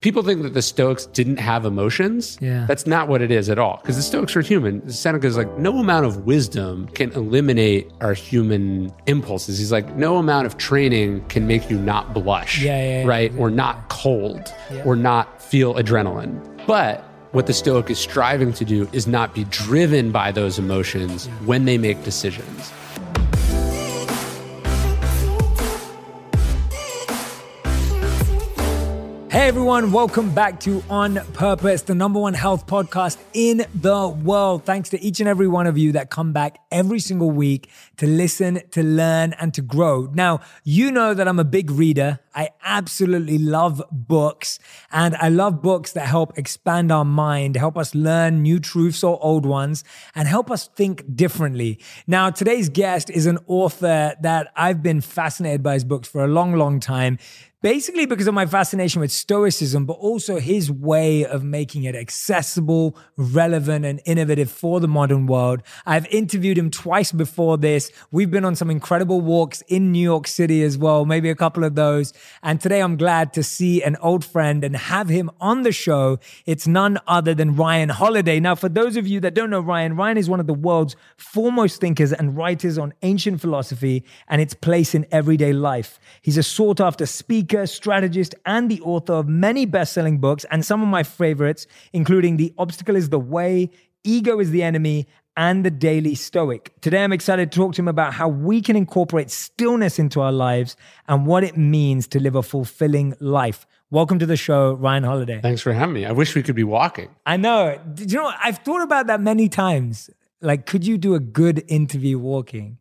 people think that the Stoics didn't have emotions. Yeah. That's not what it is at all. Because the Stoics are human. Seneca is like, no amount of wisdom can eliminate our human impulses. He's like, no amount of training can make you not blush. Yeah, yeah, yeah. right? Or not cold. Or not feel adrenaline. But what the Stoic is striving to do is not be driven by those emotions when they make decisions. Everyone, welcome back to On Purpose, the number one health podcast in the world. Thanks to each and every one of you that come back every single week to listen, to learn, and to grow. Now, you know that I'm a big reader. I absolutely love books, and I love books that help expand our mind, help us learn new truths or old ones, and help us think differently. Now, today's guest is an author that I've been fascinated by his books for a long, long time basically because of my fascination with Stoicism, but also his way of making it accessible, relevant, and innovative for the modern world. I've interviewed him twice before this. We've been on some incredible walks in New York City as well, maybe a couple of those. And today I'm glad to see an old friend and have him on the show. It's none other than Ryan Holiday. Now, for those of you that don't know Ryan, Ryan is one of the world's foremost thinkers and writers on ancient philosophy and its place in everyday life. He's a sought after speaker speaker, strategist, and the author of many best selling books, and some of my favorites, including The Obstacle is the Way, Ego is the Enemy, and The Daily Stoic. Today, I'm excited to talk to him about how we can incorporate stillness into our lives and what it means to live a fulfilling life. Welcome to the show, Ryan Holiday. Thanks for having me. I wish we could be walking. I know. Did you know, I've thought about that many times. Like, could you do a good interview walking?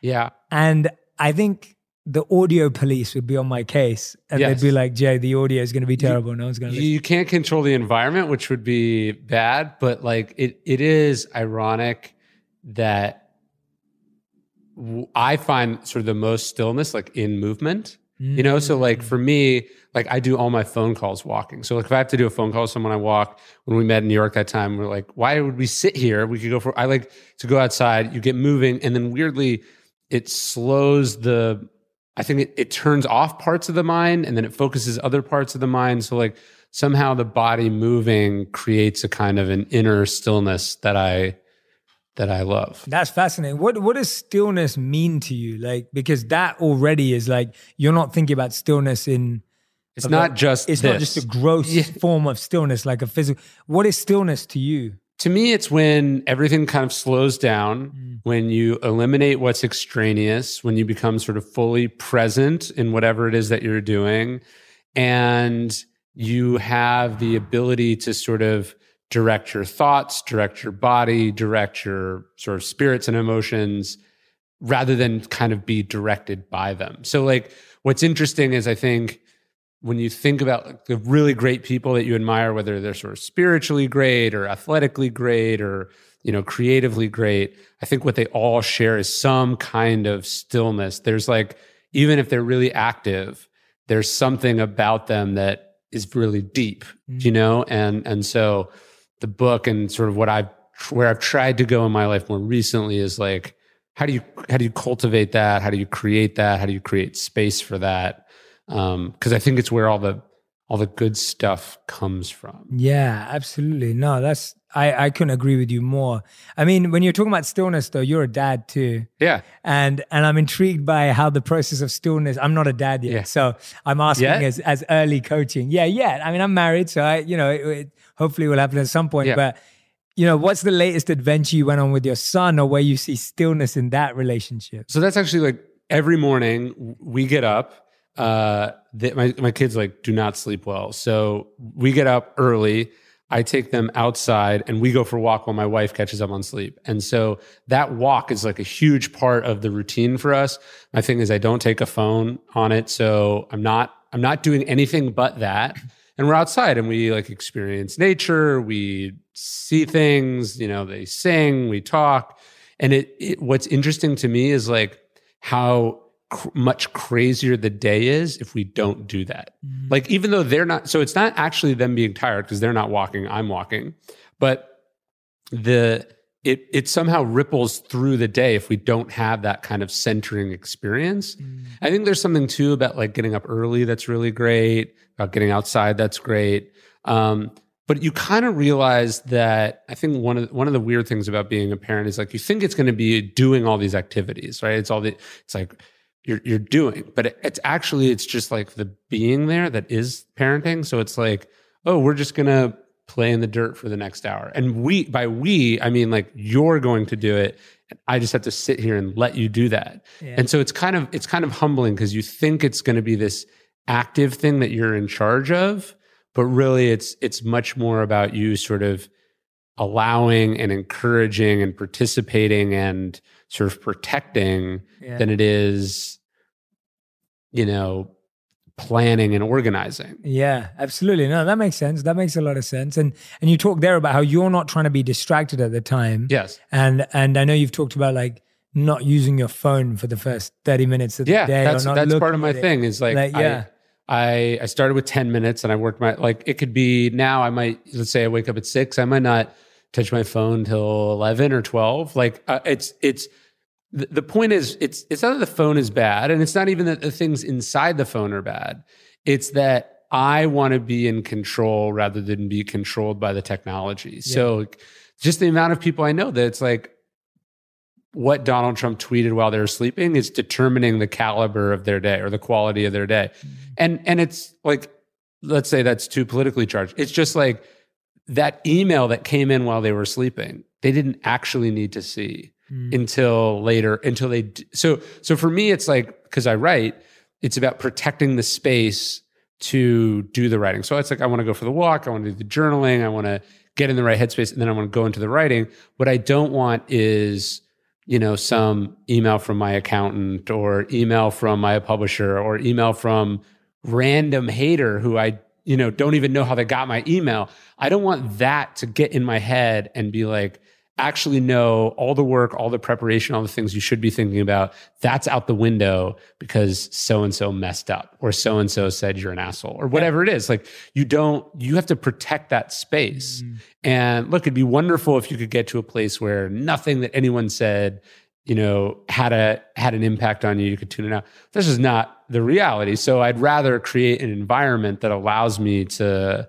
Yeah. And I think the audio police would be on my case and Yes. they'd be like, Jay, the audio is going to be terrible. no one's going to You, can't control the environment, which would be bad, but like it, it is ironic that I find sort of the most stillness like in movement. You know, so like for me, like I do all my phone calls walking. So like if I have to do a phone call with someone, I walk. When we met in New York that time, we're like, why would we sit here? We could go for. I like to go outside. You get moving, and then weirdly, it slows the. I think it, it turns off parts of the mind, and then it focuses other parts of the mind. So like somehow the body moving creates a kind of an inner stillness that I that I love. That's fascinating. What what does stillness mean to you? Like because that already is like you're not thinking about stillness in It's not just it's this. not just a gross form of stillness like a physical. What is stillness to you? To me, it's when everything kind of slows down, mm. when you eliminate what's extraneous, when you become sort of fully present in whatever it is that you're doing, and you have the ability to sort of direct your thoughts, direct your body, direct your sort of spirits and emotions rather than kind of be directed by them. So, like, what's interesting is I think when you think about the really great people that you admire, whether they're sort of spiritually great or athletically great or you know creatively great, I think what they all share is some kind of stillness. There's like even if they're really active, there's something about them that is really deep, mm. you know, and and so the book and sort of what I've where I've tried to go in my life more recently is like how do you how do you cultivate that? How do you create that? How do you create space for that? Um, because I think it's where all the all the good stuff comes from. Yeah, absolutely. No, that's I I couldn't agree with you more. I mean, when you're talking about stillness though, you're a dad too. Yeah, and and I'm intrigued by how the process of stillness. I'm not a dad yet, Yeah. so I'm asking as as early coaching. Yeah, yeah. I mean, I'm married, so I you know it, it hopefully will happen at some point. Yeah. But you know, what's the latest adventure you went on with your son, or where you see stillness in that relationship? so that's actually like every morning we get up. Uh, my my kids like do not sleep well, so we get up early. I take them outside and we go for a walk while my wife catches up on sleep. And so that walk is like a huge part of the routine for us. My thing is I don't take a phone on it, so I'm not I'm not doing anything but that. And we're outside and we like experience nature, we see things, you know, they sing, we talk. And it, it what's interesting to me is like how cr- much crazier the day is if we don't do that. Like even though they're not so it's not actually them being tired because they're not walking, I'm walking. But the it it somehow ripples through the day if we don't have that kind of centering experience. Mm. I think there's something too about like getting up early that's really great, about getting outside that's great. Um, but you kind of realize that I think one of one of the weird things about being a parent is like you think it's going to be doing all these activities, right? It's all the it's like you're you're doing, but it, it's actually it's just like the being there that is parenting. So it's like, oh, we're just gonna play in the dirt for the next hour, and we by we I mean like you're going to do it. And I just have to sit here and let you do that. Yeah. And so it's kind of it's kind of humbling because you think it's going to be this active thing that you're in charge of but really it's it's much more about you sort of allowing and encouraging and participating and sort of protecting yeah. than it is you know planning and organizing. Yeah absolutely. No that makes sense. That makes a lot of sense. And and you talk there about how you're not trying to be distracted at the time. Yes. And and i know you've talked about like not using your phone for the first 30 minutes of yeah, the day that's, that's part of my thing is like, like yeah. I, I I started with 10 minutes and I worked my like it could be now I might let's say I wake up at 6 I might not touch my phone till 11 or 12 like uh, it's it's the, the point is it's it's not that the phone is bad and it's not even that the things inside the phone are bad it's that I want to be in control rather than be controlled by the technology yeah. so just the amount of people I know that it's like what Donald Trump tweeted while they were sleeping is determining the caliber of their day or the quality of their day. Mm-hmm. And and it's like let's say that's too politically charged. It's just like that email that came in while they were sleeping. They didn't actually need to see mm. until later until they so so for me it's like cuz I write it's about protecting the space to do the writing. So it's like I want to go for the walk, I want to do the journaling, I want to get in the right headspace and then I want to go into the writing. What I don't want is you know, some email from my accountant or email from my publisher or email from random hater who I, you know, don't even know how they got my email. I don't want that to get in my head and be like, actually know all the work, all the preparation, all the things you should be thinking about, that's out the window because so and so messed up or so and so said you're an asshole or whatever it is. Like you don't, you have to protect that space. Mm-hmm. And look, it'd be wonderful if you could get to a place where nothing that anyone said, you know, had a had an impact on you. You could tune it out. This is not the reality. So I'd rather create an environment that allows me to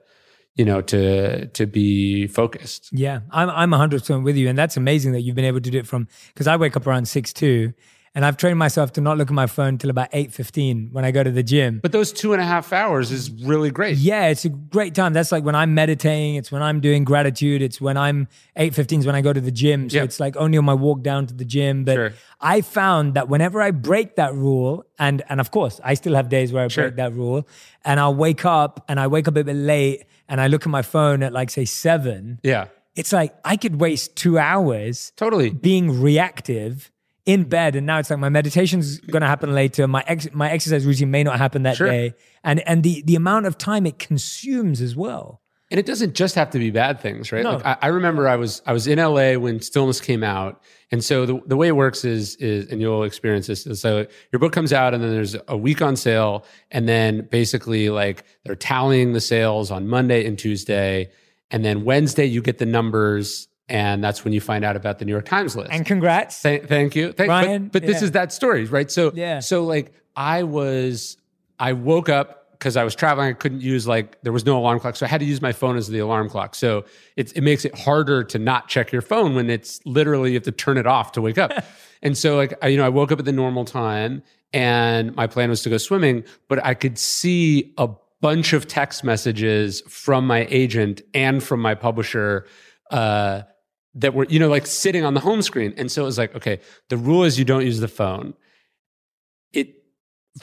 you know to to be focused yeah i'm i'm 100% with you and that's amazing that you've been able to do it from because i wake up around 6 2 and I've trained myself to not look at my phone till about eight fifteen when I go to the gym. But those two and a half hours is really great. Yeah, it's a great time. That's like when I'm meditating. It's when I'm doing gratitude. It's when I'm eight fifteen is when I go to the gym. So yep. it's like only on my walk down to the gym. But sure. I found that whenever I break that rule, and and of course I still have days where I sure. break that rule, and I'll wake up and I wake up a bit late and I look at my phone at like say seven. Yeah. It's like I could waste two hours totally being reactive in bed and now it's like my meditation's going to happen later my ex- my exercise routine may not happen that sure. day and and the the amount of time it consumes as well and it doesn't just have to be bad things right no. like I, I, remember i was i was in la when stillness came out and so the, the way it works is is and you'll experience this so your book comes out and then there's a week on sale and then basically like they're tallying the sales on monday and tuesday and then wednesday you get the numbers and that's when you find out about the New York Times list. And congrats. Th- thank you. Thank, Ryan. But, but this is that story, right? So, yeah. so like I was, I woke up because I was traveling. I couldn't use like, there was no alarm clock. So I had to use my phone as the alarm clock. So it, it makes it harder to not check your phone when it's literally, you have to turn it off to wake up. and so like, I, you know, I woke up at the normal time and my plan was to go swimming, but I could see a bunch of text messages from my agent and from my publisher uh, that were, you know, like sitting on the home screen. And so it was like, okay, the rule is you don't use the phone.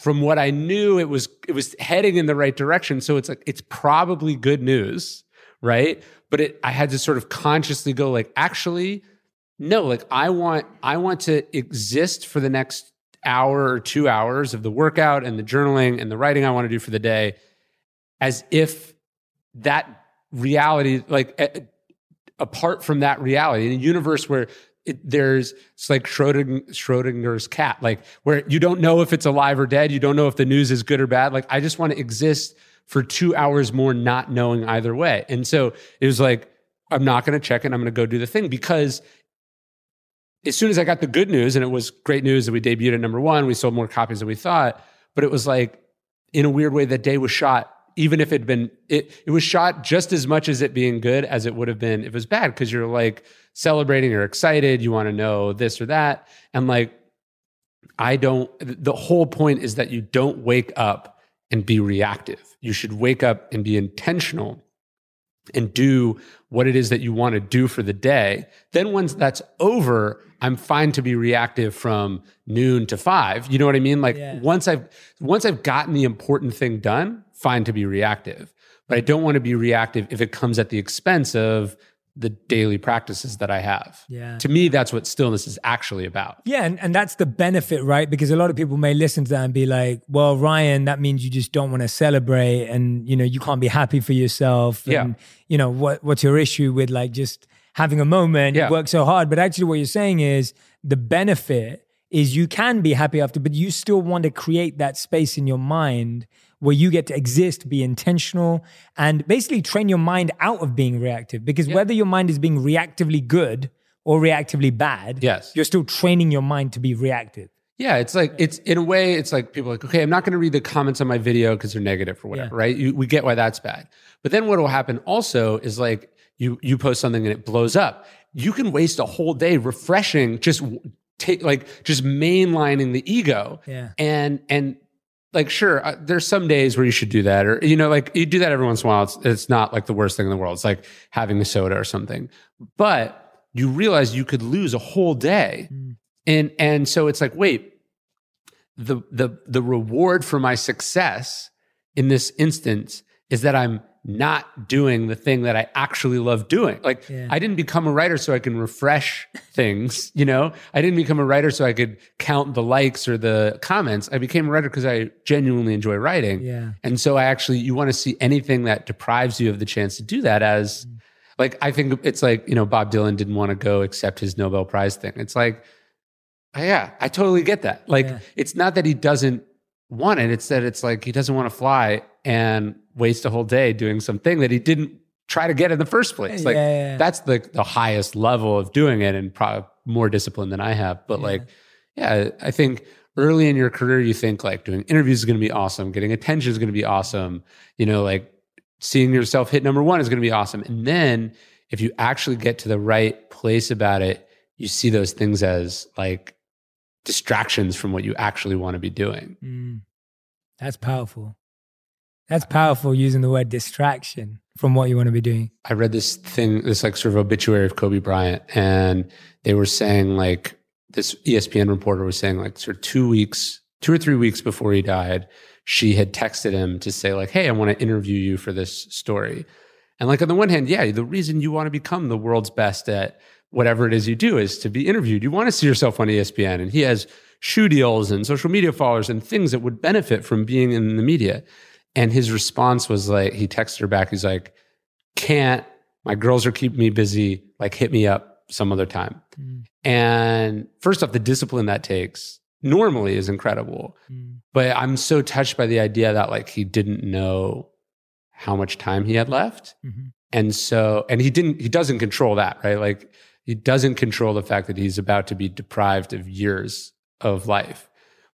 From what I knew, it was, it was heading in the right direction. So it's like, it's probably good news, right? But it, I had to sort of consciously go like, actually, no, like I want, I want to exist for the next hour or two hours of the workout and the journaling and the writing I want to do for the day as if that reality, like eh, apart from that reality in a universe where it, there's it's like Schroding, Schrodinger's cat, like where you don't know if it's alive or dead. You don't know if the news is good or bad. Like I just want to exist for two hours more, not knowing either way. And so it was like, I'm not going to check it. I'm going to go do the thing because as soon as I got the good news, and it was great news that we debuted at number one, we sold more copies than we thought. But it was like, in a weird way, that day was shot, even if it'd been, it, it was shot just as much as it being good as it would have been if it was bad, because you're like celebrating or excited, you want to know this or that. And like, I don't, the whole point is that you don't wake up and be reactive. You should wake up and be intentional and do what it is that you want to do for the day. Then once that's over, I'm fine to be reactive from noon to five. You know what I mean? Like yeah. once I've once I've gotten the important thing done, fine to be reactive. But I don't want to be reactive if it comes at the expense of the daily practices that I have. Yeah. To me, that's what stillness is actually about. Yeah. And, and that's the benefit, right? Because a lot of people may listen to that and be like, well, Ryan, that means you just don't want to celebrate and, you know, you can't be happy for yourself. And, yeah. you know, what, what's your issue with like just having a moment? Yeah. You work so hard. But actually, what you're saying is the benefit is you can be happy after, but you still want to create that space in your mind where you get to exist, be intentional, and basically train your mind out of being reactive. Because whether your mind is being reactively good or reactively bad, yes. you're still training your mind to be reactive. Yeah, it's like it's in a way, it's like people like, okay, I'm not going to read the comments on my video because they're negative or whatever, yeah. right? You, we get why that's bad, but then what will happen also is like you you post something and it blows up. You can waste a whole day refreshing, just take like just mainlining the ego, yeah, and and like sure uh, there's some days where you should do that or you know like you do that every once in a while. It's, it's not like the worst thing in the world. It's like having a soda or something. But you realize you could lose a whole day. Mm. and and so it's like wait the the the reward for my success in this instance is that i'm not doing the thing that I actually love doing. Like yeah. I didn't become a writer so I can refresh things, you know? I didn't become a writer so I could count the likes or the comments. I became a writer because I genuinely enjoy writing. Yeah. And so I actually you want to see anything that deprives you of the chance to do that as mm. like I think it's like, you know, Bob Dylan didn't want to go accept his Nobel Prize thing. It's like yeah, I totally get that. Like yeah. it's not that he doesn't want it, it's that it's like he doesn't want to fly and waste a whole day doing something that he didn't try to get in the first place. Like yeah, yeah. that's the the highest level of doing it and probably more discipline than I have. But yeah. like, yeah, I think early in your career you think like doing interviews is going to be awesome, getting attention is going to be awesome, you know, like seeing yourself hit number 1 is going to be awesome. And then if you actually get to the right place about it, you see those things as like distractions from what you actually want to be doing. Mm. That's powerful. That's powerful using the word distraction from what you want to be doing. I read this thing, this like sort of obituary of Kobe Bryant, and they were saying like this ESPN reporter was saying like sort of two weeks, two or three weeks before he died, she had texted him to say like, "Hey, I want to interview you for this story." And like on the one hand, yeah, the reason you want to become the world's best at whatever it is you do is to be interviewed. You want to see yourself on ESPN, and he has shoe deals and social media followers and things that would benefit from being in the media. And his response was like, he texted her back. He's like, can't, my girls are keeping me busy. Like, hit me up some other time. Mm. And first off, the discipline that takes normally is incredible. Mm. But I'm so touched by the idea that like he didn't know how much time he had left. Mm-hmm. And so, and he didn't, he doesn't control that, right? Like, he doesn't control the fact that he's about to be deprived of years of life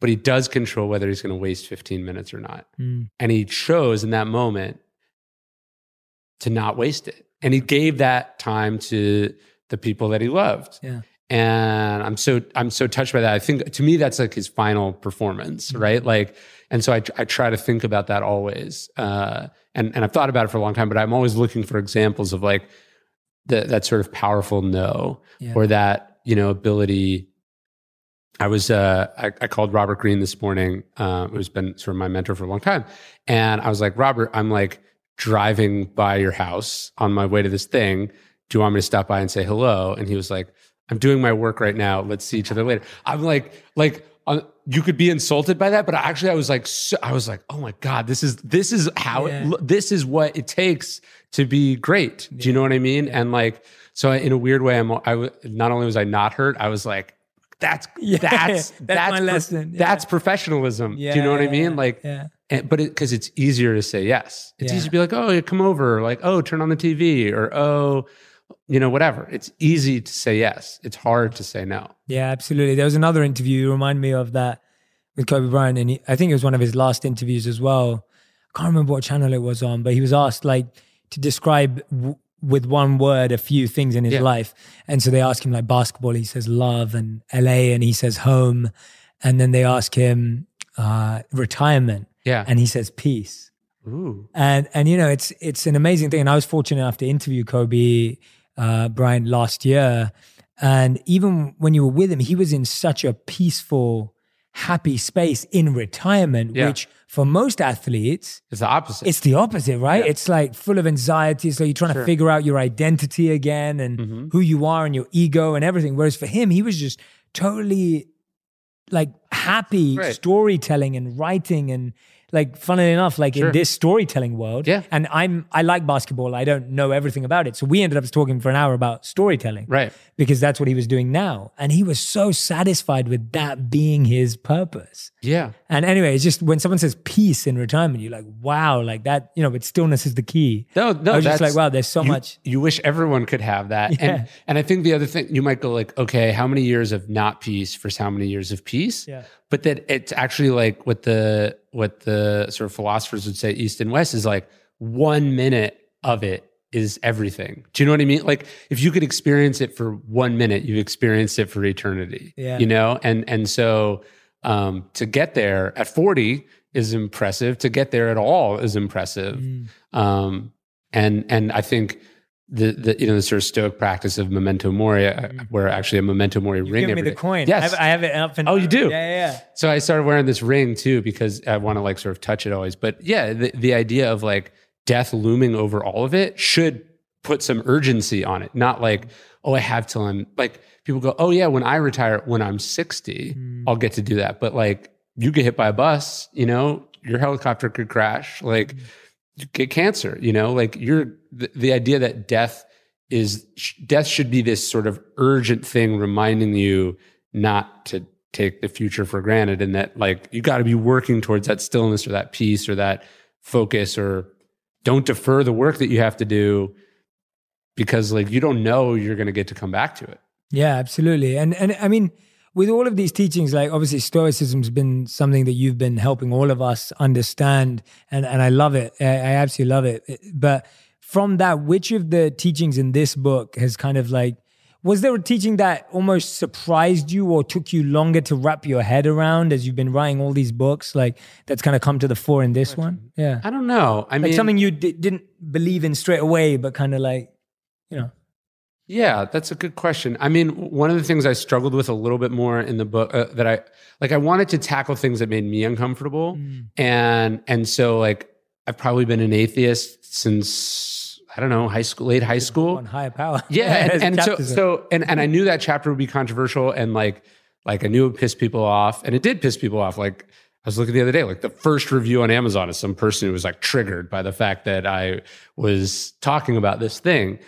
but he does control whether he's going to waste 15 minutes or not. Mm. And he chose in that moment to not waste it. And he gave that time to the people that he loved. Yeah. And I'm so I'm so touched by that. I think to me that's like his final performance, mm. right? Like, and so I I try to think about that always. Uh, and and I've thought about it for a long time, but I'm always looking for examples of like the, that sort of powerful no yeah. or that you know ability I was uh, I, I, called Robert Greene this morning, uh, who's been sort of my mentor for a long time, and I was like, Robert, I'm like driving by your house on my way to this thing. Do you want me to stop by and say hello? And he was like, I'm doing my work right now. Let's see each other later. I'm like, like uh, you could be insulted by that, but actually, I was like, so, I was like, oh my god, this is this is how yeah. it, this is what it takes to be great. Do you know what I mean? Yeah. And like, so in a weird way, I'm I not only was I not hurt, I was like that's yeah, that's that's, that's my lesson. Yeah. That's professionalism. Yeah, Do you know what I mean? Like, yeah. And, but because it, it's easier to say yes, it's easy to be like, oh, come over, like, oh, turn on the TV, or oh, you know, whatever. It's easy to say yes. It's hard to say no. Yeah, absolutely. There was another interview you remind me of that with Kobe Bryant, and he, I think it was one of his last interviews as well. I can't remember what channel it was on, but he was asked like to describe w- with one word a few things in his Yeah. life, and so they ask him like basketball. He says love, and LA, and he says home, and then they ask him uh, retirement, Yeah. and he says peace. Ooh. and and you know it's it's an amazing thing and i was fortunate enough to interview kobe uh bryant last year and even when you were with him he was in such a peaceful happy space in retirement Yeah. which for most athletes It's the opposite. it's the opposite right Yeah. it's like full of anxiety so you're trying Sure. to figure out your identity again and Mhm. who you are and your ego and everything whereas for him he was just totally like happy Right. storytelling and writing and like funnily enough like Sure. in this storytelling world Yeah. and i'm i like basketball i don't know everything about it so we ended up talking for an hour about storytelling right. because that's what he was doing now and he was so satisfied with that being his purpose Yeah. and anyway it's just when someone says peace in retirement you're like wow like that you know but stillness is the key No, no. i was just like wow there's so you, much You wish everyone could have that. Yeah. And and I think the other thing you might go like, okay, how many years of not peace versus how many years of peace? Yeah. But that it's actually like what the what the sort of philosophers would say, East and West, is like one minute of it is everything. Do you know what I mean? Like if you could experience it for one minute, you've experienced it for eternity. Yeah. You know? And and so um to get there at 40 is impressive. To get there at all is impressive. Mm. Um, and and I think the the you know the sort of stoic practice of memento mori, uh, where actually a memento mori you ring. give me every the day. coin Yes. I, have, I have it up and Oh, you do? yeah yeah, yeah. So I started wearing this ring too because I want to like sort of touch it always. But yeah, the the idea of like death looming over all of it should put some urgency on it. Not like oh I have till I'm like people go oh yeah when I retire when I'm 60 Mm. I'll get to do that. But like you get hit by a bus, you know, your helicopter could crash. Like you get cancer, you know, like you're the, the idea that death is death should be this sort of urgent thing reminding you not to take the future for granted and that like you got to be working towards that stillness or that peace or that focus or don't defer the work that you have to do because like you don't know you're going to get to come back to it. Yeah, absolutely. And and I mean, with all of these teachings, like obviously Stoicism's been something that you've been helping all of us understand, and and I love it. I, I absolutely love it. But from that, which of the teachings in this book has kind of like was there a teaching that almost surprised you or took you longer to wrap your head around as you've been writing all these books like that's kind of come to the fore in this one yeah I don't know. I like mean something you di- didn't believe in straight away but kind of like you know Yeah, that's a good question. I mean, one of the things I struggled with a little bit more in the book uh, that I like, I wanted to tackle things that made me uncomfortable, Mm. and and so like I've probably been an atheist since I don't know high school, late high school. on higher power Yeah, and, and so so and and I knew that chapter would be controversial, and like like I knew it would piss people off, and it did piss people off. Like I was looking the other day, like the first review on Amazon is some person who was like triggered by the fact that I was talking about this thing,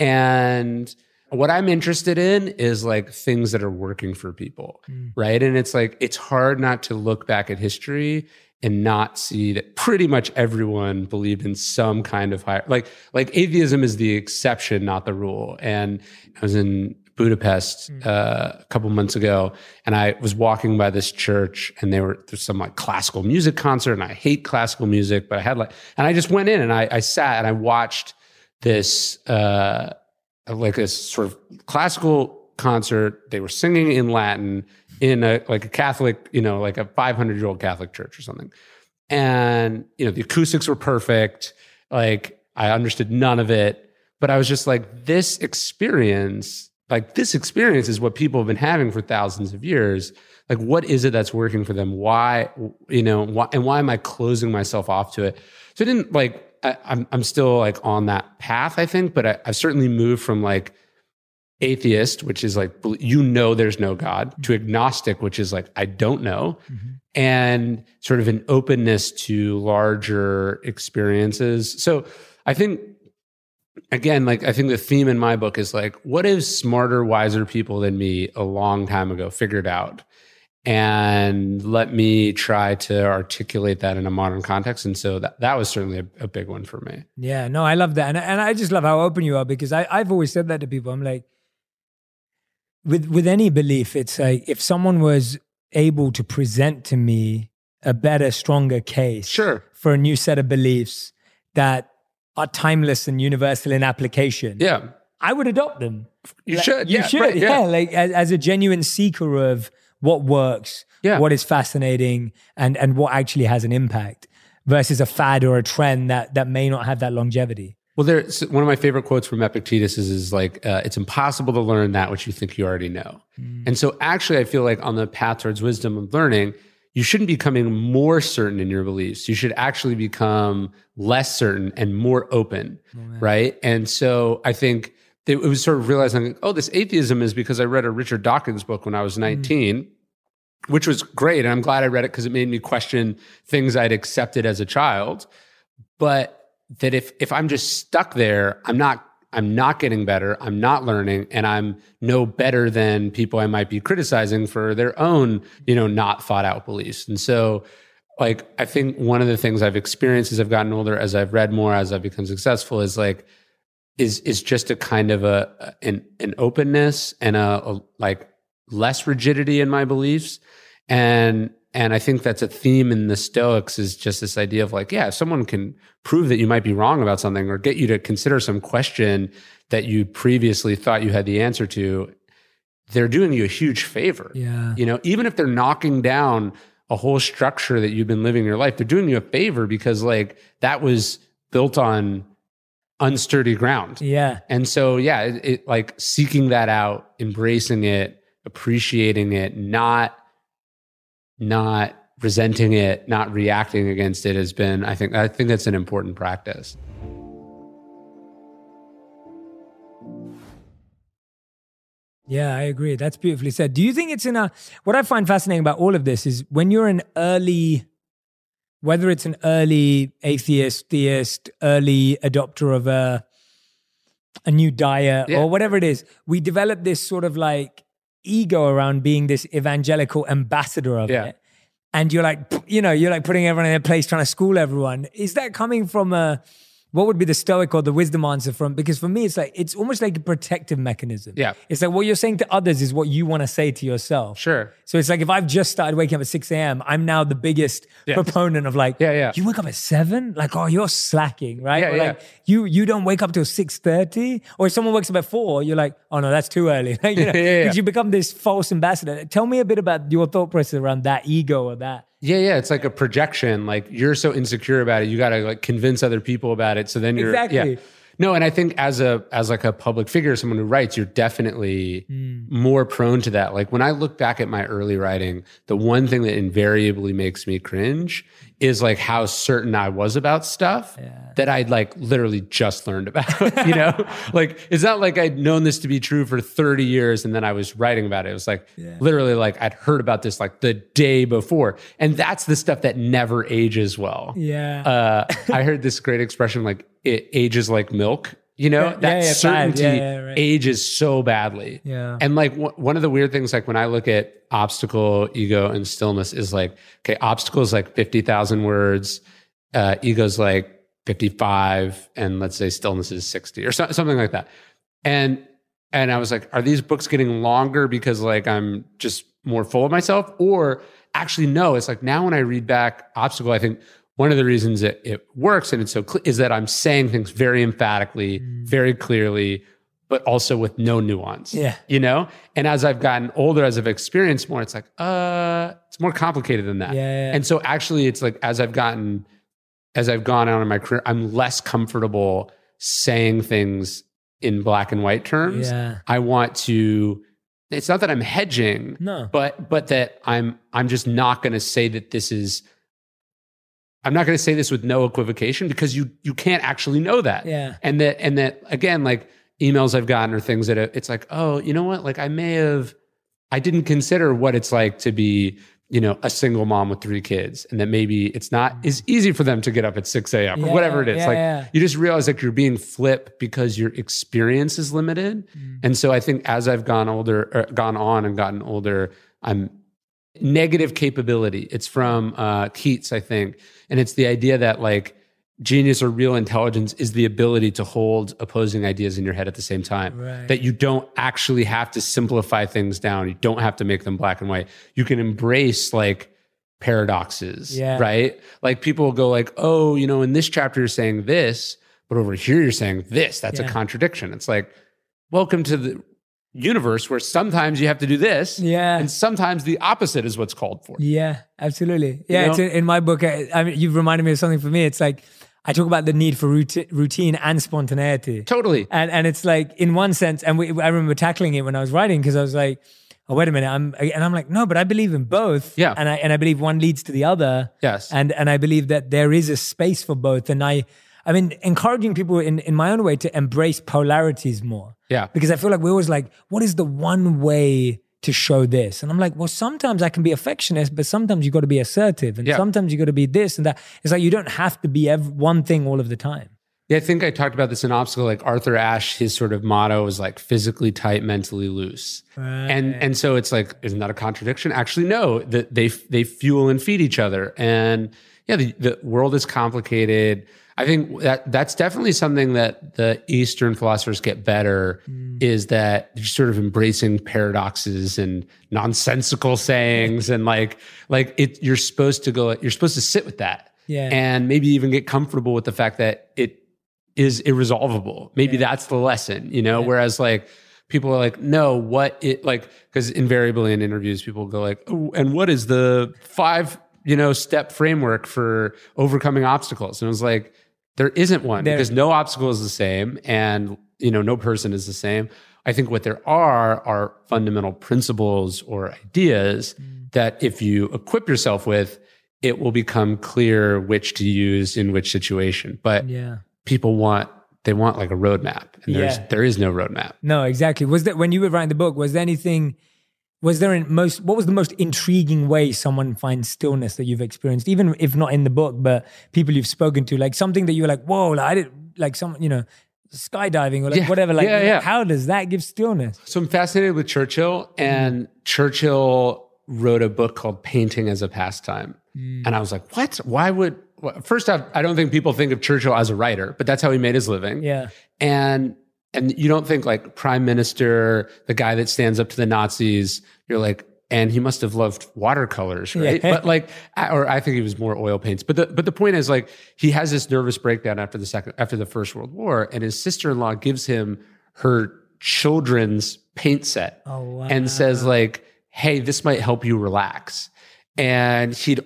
and what I'm interested in is like things that are working for people, Mm. right? And it's like it's hard not to look back at history and not see that pretty much everyone believed in some kind of higher like like atheism is the exception not the rule and i was in budapest uh, a couple months ago and i was walking by this church and they were there's some like classical music concert and i hate classical music but i had like and i just went in and i, I sat and i watched this uh like a sort of classical concert. They were singing in Latin in a like a Catholic, you know, like a 500 year old Catholic church or something. And you know, the acoustics were perfect. Like I understood none of it, but I was just like, this experience, like this experience is what people have been having for thousands of years. Like, what is it that's working for them? Why, you know, why, and why am I closing myself off to it? So I didn't like I, I'm I'm still like on that path, I think, but I, I've certainly moved from like atheist, which is like you know there's no God, mm-hmm. to agnostic, which is like I don't know, mm-hmm. and sort of an openness to larger experiences. So I think again, like I think the theme in my book is like, what if smarter, wiser people than me a long time ago figured out? And let me try to articulate that in a modern context. And so that, that was certainly a, a big one for me. Yeah, no, I love that. And, and I just love how open you are because I, I've always said that to people. I'm like, with with any belief, it's like if someone was able to present to me a better, stronger case Sure. for a new set of beliefs that are timeless and universal in application, Yeah. I would adopt them. You Like, should. You yeah, should. right, yeah. Like as, as a genuine seeker of what works, Yeah. what is fascinating, and and what actually has an impact versus a fad or a trend that that may not have that longevity. Well, there's one of my favorite quotes from Epictetus is, is like, uh, it's impossible to learn that which you think you already know. And so actually, I feel like on the path towards wisdom of learning, you shouldn't be becoming more certain in your beliefs. You should actually become less certain and more open, right? And so I think it was sort of realizing, oh, this atheism is because I read a Richard Dawkins book when I was hmm. 19 which was great. And I'm glad I read it because it made me question things I'd accepted as a child. But that if if I'm just stuck there, I'm not I'm not getting better. I'm not learning, and I'm no better than people I might be criticizing for their own, you know, not thought out beliefs. And so, like, I think one of the things I've experienced as I've gotten older, as I've read more, as I've become successful, is like is is just a kind of a an an openness and a, a like less rigidity in my beliefs and and i think that's a theme in the stoics is just this idea of like yeah if someone can prove that you might be wrong about something or get you to consider some question that you previously thought you had the answer to they're doing you a huge favor Yeah. you know even if they're knocking down a whole structure that you've been living your life they're doing you a favor because like that was built on unsturdy ground Yeah. and so, yeah, it, it like seeking that out, embracing it, appreciating it, not not resenting it, not reacting against it has been. I think I think that's an important practice. Yeah, I agree. That's beautifully said. Do you think it's in a what I find fascinating about all of this is when you're an early whether it's an early atheist, theist, early adopter of a a new diet Yeah. or whatever it is, we develop this sort of like ego around being this evangelical ambassador of Yeah. it. And you're like, you know, you're like putting everyone in their place, trying to school everyone. Is that coming from a what would be the stoic or the wisdom answer from? Because for me, it's like it's almost like a protective mechanism. Yeah. It's like what you're saying to others is what you want to say to yourself. Sure. So it's like if I've just started waking up at 6 a.m., I'm now the biggest Yeah. proponent of like, Yeah, yeah. you wake up at seven? Like, oh, you're slacking, right? Yeah, or like yeah. you you don't wake up till 6:30. Or if someone wakes up at four, you're like, oh no, that's too early. Like, you know, Yeah, yeah, because yeah. you become this false ambassador. Tell me a bit about your thought process around that ego or that. Yeah, yeah. It's like a projection. Like you're so insecure about it, you got to like convince other people about it. So then you're Exactly. Yeah. No, and I think as a as like a public figure, someone who writes, you're definitely mm. more prone to that. Like when I look back at my early writing, the one thing that invariably makes me cringe is like how certain I was about stuff that I'd like literally just learned about. you know, like it's not like I'd known this to be true for 30 years and then I was writing about it. It was like literally like I'd heard about this like the day before, and that's the stuff that never ages well Yeah. uh, I heard this great expression like it ages like milk. You know, that yeah, yeah, certainty yeah, right. ages so badly. Yeah. And like w- one of the weird things, like when I look at obstacle, ego, and stillness, is like, okay, obstacle is like 50,000 words, uh, ego's like 55, and let's say stillness is 60 or so, something like that. And and I was like, are these books getting longer because like I'm just more full of myself? Or actually, no, it's like now when I read back Obstacle, I think one of the reasons it, it works and it's so clear is that I'm saying things very emphatically, very clearly, but also with no nuance. Yeah. You know? And as I've gotten older, as I've experienced more, it's like, uh, it's more complicated than that. Yeah, yeah, yeah. And so actually it's like as I've gotten as I've gone on in my career, I'm less comfortable saying things in black and white terms. Yeah. I want to it's not that I'm hedging, No. but but that I'm I'm just not going to say that this is I'm not going to say this with no equivocation because you you can't actually know that. Yeah. And that and that again like emails I've gotten or things that it's like, "Oh, you know what? Like I may have I didn't consider what it's like to be, you know, a single mom with three kids, and that maybe it's not as easy for them to get up at 6 a.m. or whatever it is. yeah, like yeah. you just realize like you're being flip because your experience is limited. Mm. And so I think as I've gone older, or gone on and gotten older, I'm negative capability. It's from uh, Keats, I think, and it's the idea that like genius or real intelligence is the ability to hold opposing ideas in your head at the same time. Right. That you don't actually have to simplify things down. You don't have to make them black and white. You can embrace like paradoxes, Yeah. right? Like people will go like, "Oh, you know, in this chapter you're saying this, but over here you're saying this." That's Yeah. a contradiction. It's like, "Welcome to the universe where sometimes you have to do this, Yeah. and sometimes the opposite is what's called for." Yeah, absolutely. Yeah, know? it's in, in my book. I, I mean, you've reminded me of something for me. It's like I talk about the need for routine, routine and spontaneity. Totally. And and it's like in one sense, and we, I remember tackling it when I was writing because I was like, oh wait a minute, I'm and I'm like, no, but I believe in both. Yeah. and I and I believe one leads to the other. Yes. and and I believe that there is a space for both. And I, I mean, encouraging people in in my own way to embrace polarities more. Yeah. because I feel like we're always like, what is the one way? To show this, and I'm like, well, sometimes I can be affectionate, but sometimes you've got to be assertive, and Yeah. sometimes you've got to be this and that. It's like you don't have to be one thing all of the time. Yeah, I think I talked about this in Obstacle. Like Arthur Ashe, his sort of motto is like physically tight, mentally loose. And and so it's like, isn't that a contradiction? Actually, no. That they they fuel and feed each other. And yeah, the, the world is complicated. I think that that's definitely something that the Eastern philosophers get better mm. is that you're sort of embracing paradoxes and nonsensical sayings and like like it you're supposed to go you're supposed to sit with that Yeah. and maybe even get comfortable with the fact that it is irresolvable. Maybe that's the lesson, you know. Whereas like people are like, no, what it like because invariably in interviews people go like, oh, and what is the five you know step framework for overcoming obstacles? And it was like there isn't one There- because no obstacle is the same, and you know no person is the same. I think what there are are fundamental principles or ideas mm. that if you equip yourself with, it will become clear which to use in which situation. But Yeah. people want they want like a roadmap, and there's Yeah. there is no roadmap. No, exactly. Was that when you were writing the book? Was there anything? Was there in most? What was the most intriguing way someone finds stillness that you've experienced, even if not in the book, but people you've spoken to, like something that you were like, "Whoa!" Like I did, like some, you know, skydiving or like Yeah. whatever. Like, Yeah, yeah. how does that give stillness? So I'm fascinated with Churchill, and Churchill wrote a book called Painting as a Pastime. Hmm. And I was like, what? Why would, wh- first off, I don't think people think of Churchill as a writer, but that's how he made his living. Yeah, And, and you don't think like prime minister, the guy that stands up to the Nazis, you're like, and he must have loved watercolors, right? Yeah. But like, or I think he was more oil paints. But the but the point is like he has this nervous breakdown after the second after the First World War, and his sister in law gives him her children's paint set Oh, wow. and says like, "Hey, this might help you relax." And he'd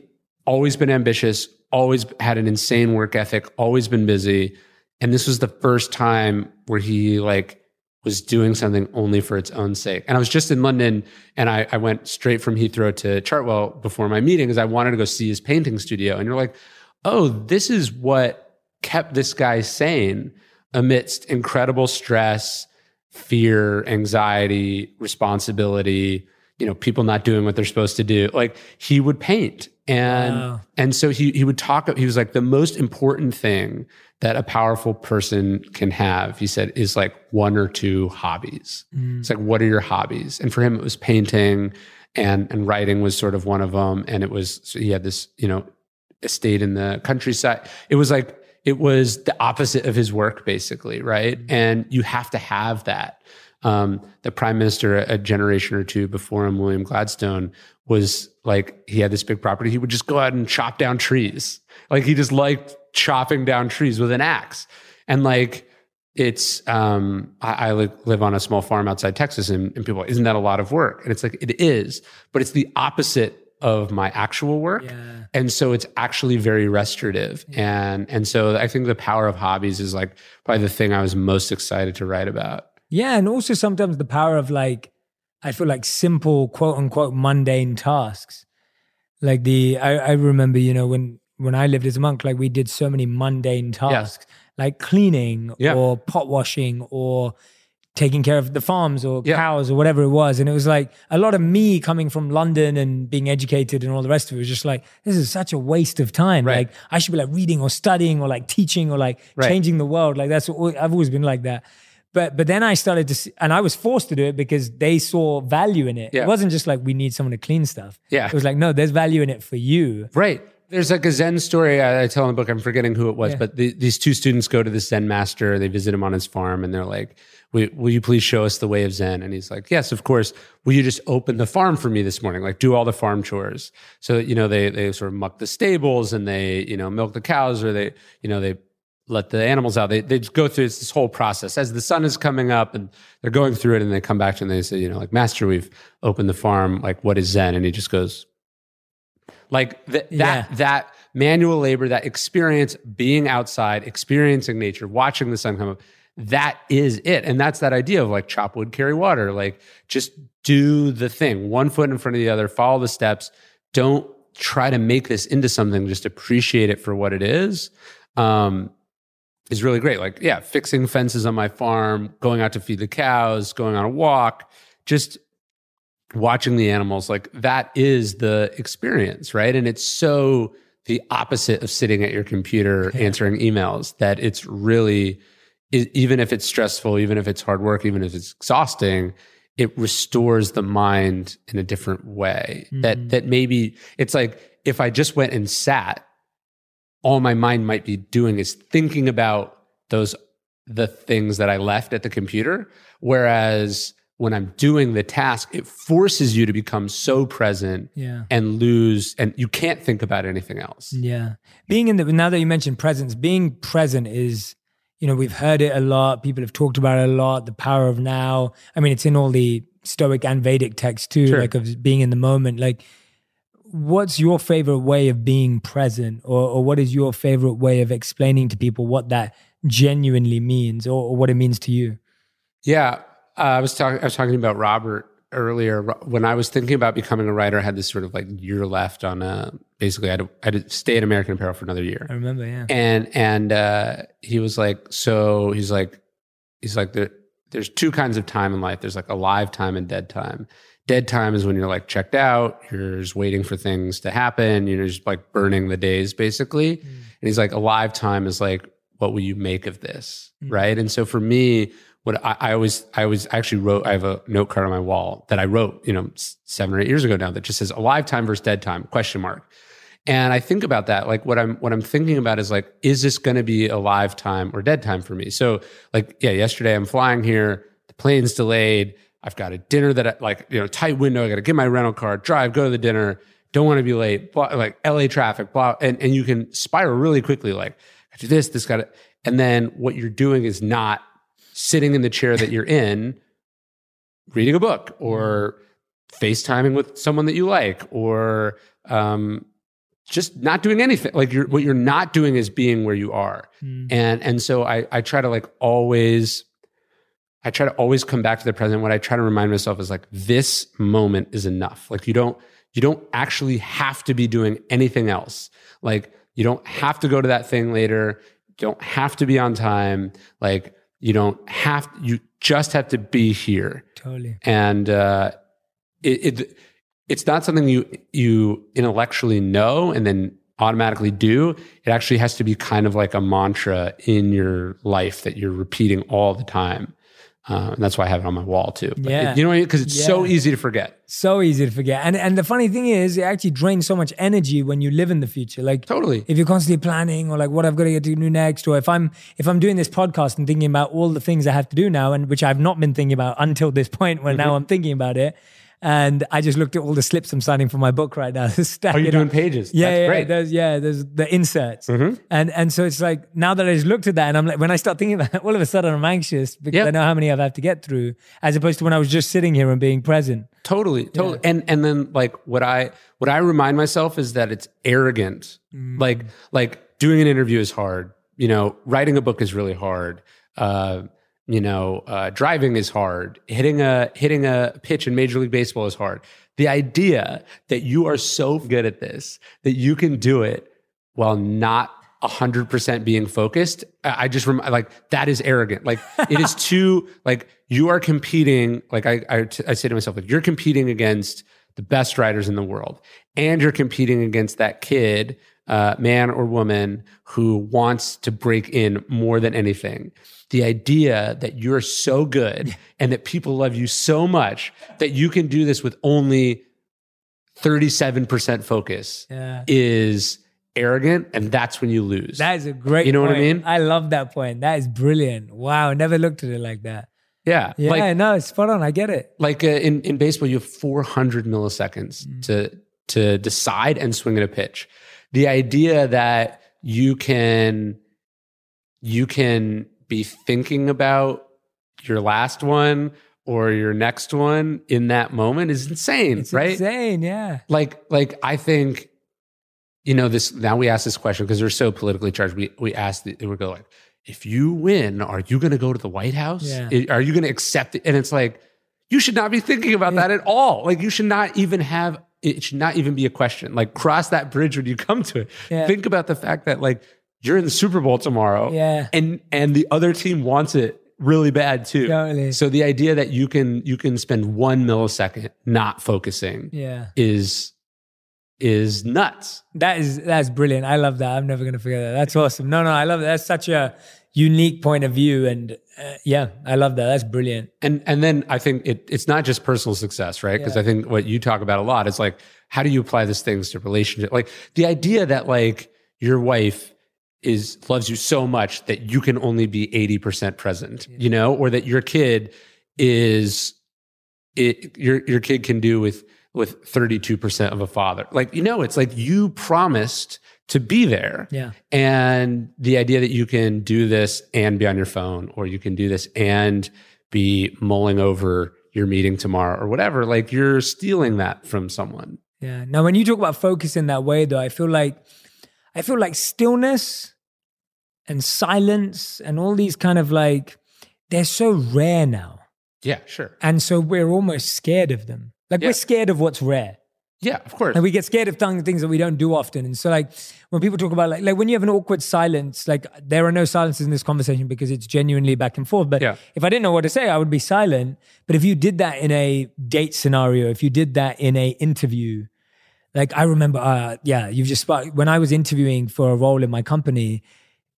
always been ambitious, always had an insane work ethic, always been busy, and this was the first time where he like was doing something only for its own sake. And I was just in London and I, I went straight from Heathrow to Chartwell before my meeting because I wanted to go see his painting studio. And you're like, oh, this is what kept this guy sane amidst incredible stress, fear, anxiety, responsibility, you know, people not doing what they're supposed to do. Like he would paint. And Wow. and so he he would talk he was like the most important thing that a powerful person can have, he said, is like one or two hobbies. Mm. It's like, what are your hobbies? And for him, it was painting and and writing was sort of one of them. And it was so he had this, you know, estate in the countryside. It was like it was the opposite of his work, basically, right? Mm. And you have to have that. Um, the prime minister a generation or two before him, William Gladstone, was like he had this big property. He would just go out and chop down trees. Like he just liked chopping down trees with an axe. And like it's um I, I live on a small farm outside Texas and, and people are like, isn't that a lot of work? And it's like it is, but it's the opposite of my actual work. Yeah. And so it's actually very restorative. And and so I think the power of hobbies is like probably the thing I was most excited to write about. Yeah, and also sometimes the power of like, I feel like simple quote unquote mundane tasks. Like the I, I remember, you know, when when I lived as a monk, like we did so many mundane tasks, like cleaning Yeah. or pot washing or taking care of the farms or Yeah. cows or whatever it was. And it was like a lot of me coming from London and being educated and all the rest of it was just like, this is such a waste of time. Right. Like I should be like reading or studying or like teaching or like Right. changing the world. Like that's what I've always been like that. But but then I started to see, and I was forced to do it because they saw value in it. Yeah. It wasn't just like we need someone to clean stuff. Yeah. It was like, no, there's value in it for you. Right. There's like a Zen story I, I tell in the book. I'm forgetting who it was, Yeah. but the, these two students go to the Zen master. They visit him on his farm, and they're like, will, "Will you please show us the way of Zen?" And he's like, "Yes, of course. Will you just open the farm for me this morning? Like, do all the farm chores." So you know, they they sort of muck the stables and they you know milk the cows, or they you know they let the animals out. They they just go through this whole process as the sun is coming up, and they're going through it, and they come back to him and they say, you know, like, "Master, we've opened the farm. Like, what is Zen?" And he just goes, like th- that Yeah. that manual labor, that experience being outside, experiencing nature, watching the sun come up, that is it. And that's that idea of like chop wood, carry water, like just do the thing, one foot in front of the other, follow the steps. Don't try to make this into something, just appreciate it for what it is. Um, is really great. Like, yeah, fixing fences on my farm, going out to feed the cows, going on a walk, just watching the animals like that is the experience right? And it's so the opposite of sitting at your computer answering emails that it's really even if it's stressful even if it's hard work even if it's exhausting it restores the mind in a different way. That mm. that maybe it's like if i just went and sat all my mind might be doing is thinking about those the things that i left at the computer whereas when i'm doing the task it forces you to become so present Yeah. and lose and you can't think about anything else Yeah. Being in the, now that you mentioned presence, being present is, you know, we've heard it a lot. People have talked about it a lot. The power of now. I mean, it's in all the Stoic and Vedic texts too, Sure. like of being in the moment. Like, what's your favorite way of being present? Or, or what is your favorite way of explaining to people what that genuinely means or, or what it means to you? Yeah, uh, I was talking. I was talking about Robert earlier. When I was thinking about becoming a writer, I had this sort of like year left on. a basically, I had, to, I had to stay at American Apparel for another year, I remember, yeah. and and uh, he was like, so he's like, he's like, there, there's two kinds of time in life. There's like alive time and dead time. Dead time is when you're like checked out. You're just waiting for things to happen. You're just like burning the days, basically. Mm. And he's like, alive time is like, what will you make of this, mm. right? And so for me, what I, I always, I always actually wrote. I have a note card on my wall that I wrote, you know, seven or eight years ago now that just says alive time versus dead time question mark. And I think about that, like what I'm what I'm thinking about is like, is this going to be a live time or dead time for me? So, like, yeah, yesterday I'm flying here, the plane's delayed. I've got a dinner that I, like you know tight window. I got to get my rental car, drive, go to the dinner. Don't want to be late. Blah, like LA traffic, blah, and and you can spiral really quickly. Like, I do this, this got to, and then what you're doing is not sitting in the chair that you're in, reading a book or FaceTiming with someone that you like or um, just not doing anything. Like you're what you're not doing is being where you are. Mm. And and so I I try to like always I try to always come back to the present. What I try to remind myself is like this moment is enough. Like you don't you don't actually have to be doing anything else. Like you don't have to go to that thing later. You don't have to be on time. Like you don't have you just have to be here Totally. and uh, it, it it's not something you you intellectually know and then automatically do. It actually has to be kind of like a mantra in your life that you're repeating all the time. Uh, and that's why I have it on my wall too. But Yeah. it- you know what I mean? Because it's so easy to forget. So easy to forget. And and the funny thing is, it actually drains so much energy when you live in the future. Like Totally. if you're constantly planning or like what I've got to get to do next, or if I'm if I'm doing this podcast and thinking about all the things I have to do now, and which I've not been thinking about until this point, where Mm-hmm. now I'm thinking about it. And I just looked at all the slips I'm signing for my book right now. Are you doing pages? Yeah, That's yeah, great. Mm-hmm. there's yeah, there's the inserts, and and so it's like now that I just looked at that, and I'm like, when I start thinking about it, all of a sudden I'm anxious because Yep. I know how many I've to get through, as opposed to when I was just sitting here and being present. Totally, totally. And and then like what I what I remind myself is that it's arrogant. Like like doing an interview is hard. You know, writing a book is really hard. Uh, you know, uh, driving is hard. Hitting a hitting a pitch in Major League Baseball is hard. The idea that you are so good at this that you can do it while not 100% being focused i just rem- like that is arrogant like it is too like you are competing like I, I t- I say to myself like you're competing against the best writers in the world and you're competing against that kid uh, man or woman who wants to break in more than anything. The idea that you're so good and that people love you so much that you can do this with only 37% focus Yeah. is arrogant and that's when you lose. That is a great You know what I mean? I love that point. That is brilliant. Wow. Never looked at it like that. yeah. Yeah, Like no, it's spot on. I get it. like uh, in in baseball you have 400 milliseconds Mm. to to decide and swing at a pitch the idea that you can you can be thinking about your last one or your next one in that moment is insane It's right insane. Yeah. like like i think you know this now we ask this question because they're so politically charged we we ask the, we go like if you win are you going to go to the white house Yeah. Are you going to accept it and it's like you should not be thinking about that at all like you should not even have it should not even be a question like cross that bridge when you come to it Yeah. think about the fact that like you're in the super bowl tomorrow Yeah. and and the other team wants it really bad too Totally. so the idea that you can you can spend one millisecond not focusing Yeah. is is nuts. That is that's brilliant. I love that. I'm never gonna forget that. That's awesome. No, no, I love that. That's such a unique point of view, and uh, yeah, I love that. That's brilliant. And and then I think it it's not just personal success, right? Because Yeah. I think what you talk about a lot is like how do you apply these things to relationship? Like the idea that like your wife is loves you so much that you can only be 80% present, you know, or that your kid is it your your kid can do with with 32% of a father. Like, you know, it's like you promised to be there. Yeah, And the idea that you can do this and be on your phone, or you can do this and be mulling over your meeting tomorrow or whatever, like you're stealing that from someone. yeah. Now, when you talk about focus in that way, though, I feel like I feel like stillness and silence and all these kind of like they're so rare now, Yeah, sure. and so we're almost scared of them. Like Yeah. we're scared of what's rare. Yeah, of course. And we get scared of things that we don't do often. And so like when people talk about like like when you have an awkward silence, like there are no silences in this conversation because it's genuinely back and forth. But Yeah. if I didn't know what to say, I would be silent. But if you did that in a date scenario, if you did that in a interview, like I remember, uh, yeah, you've just when I was interviewing for a role in my company,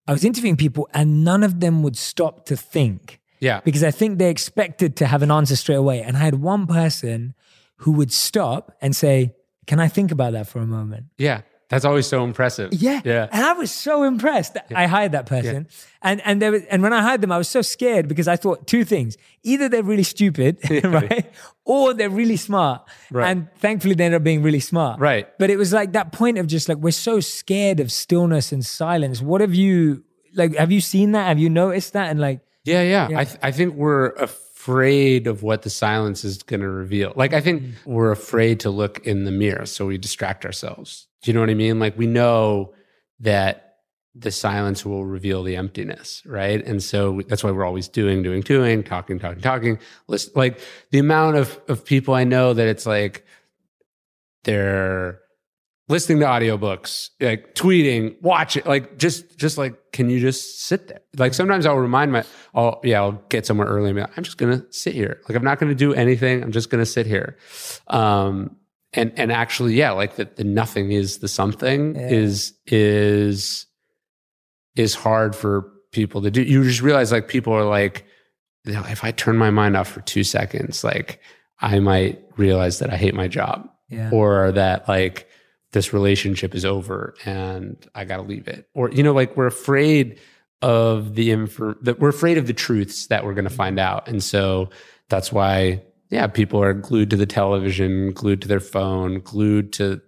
I was interviewing people and none of them would stop to think yeah. because I think they expected to have an answer straight away. And I had one person who would stop and say, Can I think about that for a moment? Yeah. That's always so impressive. Yeah. Yeah. And I was so impressed. I hired that person. And and there was, and when I hired them, I was so scared because I thought two things. Either they're really stupid, right? Or they're really smart. Right. And thankfully they ended up being really smart. Right. But it was like that point of just like we're so scared of stillness and silence. What have you like have you seen that? Have you noticed that? And like Yeah, yeah. Yeah. I th- I think we're afraid of what the silence is going to reveal. Like I think mm. we're afraid to look in the mirror, so we distract ourselves. Do you know what I mean? Like we know that the silence will reveal the emptiness, right? And so that's why we're always doing, doing, doing, talking, talking, talking. Listen, like the amount of of people I know that it's like they're listening to audiobooks, like tweeting, watching, like just just like can you just sit there? Like sometimes I'll remind my I'll yeah, I'll get somewhere early and be like, I'm just gonna sit here. Like I'm not gonna do anything. I'm just gonna sit here. Um and and actually, yeah, like that the nothing is the something Yeah. is is is hard for people to do. You just realize like people are like, you know, if I turn my mind off for two seconds, like I might realize that I hate my job yeah. or that like this relationship is over and I got to leave it. Or you know like we're afraid of the info that we're afraid of the truths that we're going to mm-hmm. find out. And so that's why yeah, people are glued to the television, glued to their phone, glued to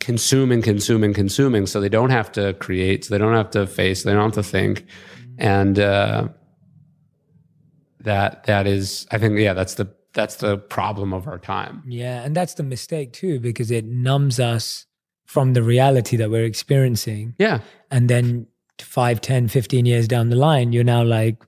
consuming, consuming, consuming so they don't have to create, so they don't have to face, they don't have to think. And uh that that is I think yeah, that's the that's the problem of our time. Yeah, and that's the mistake too, because it numbs us from the reality that we're experiencing. Yeah. And then 5, 10, 15 years down the line, you're now like,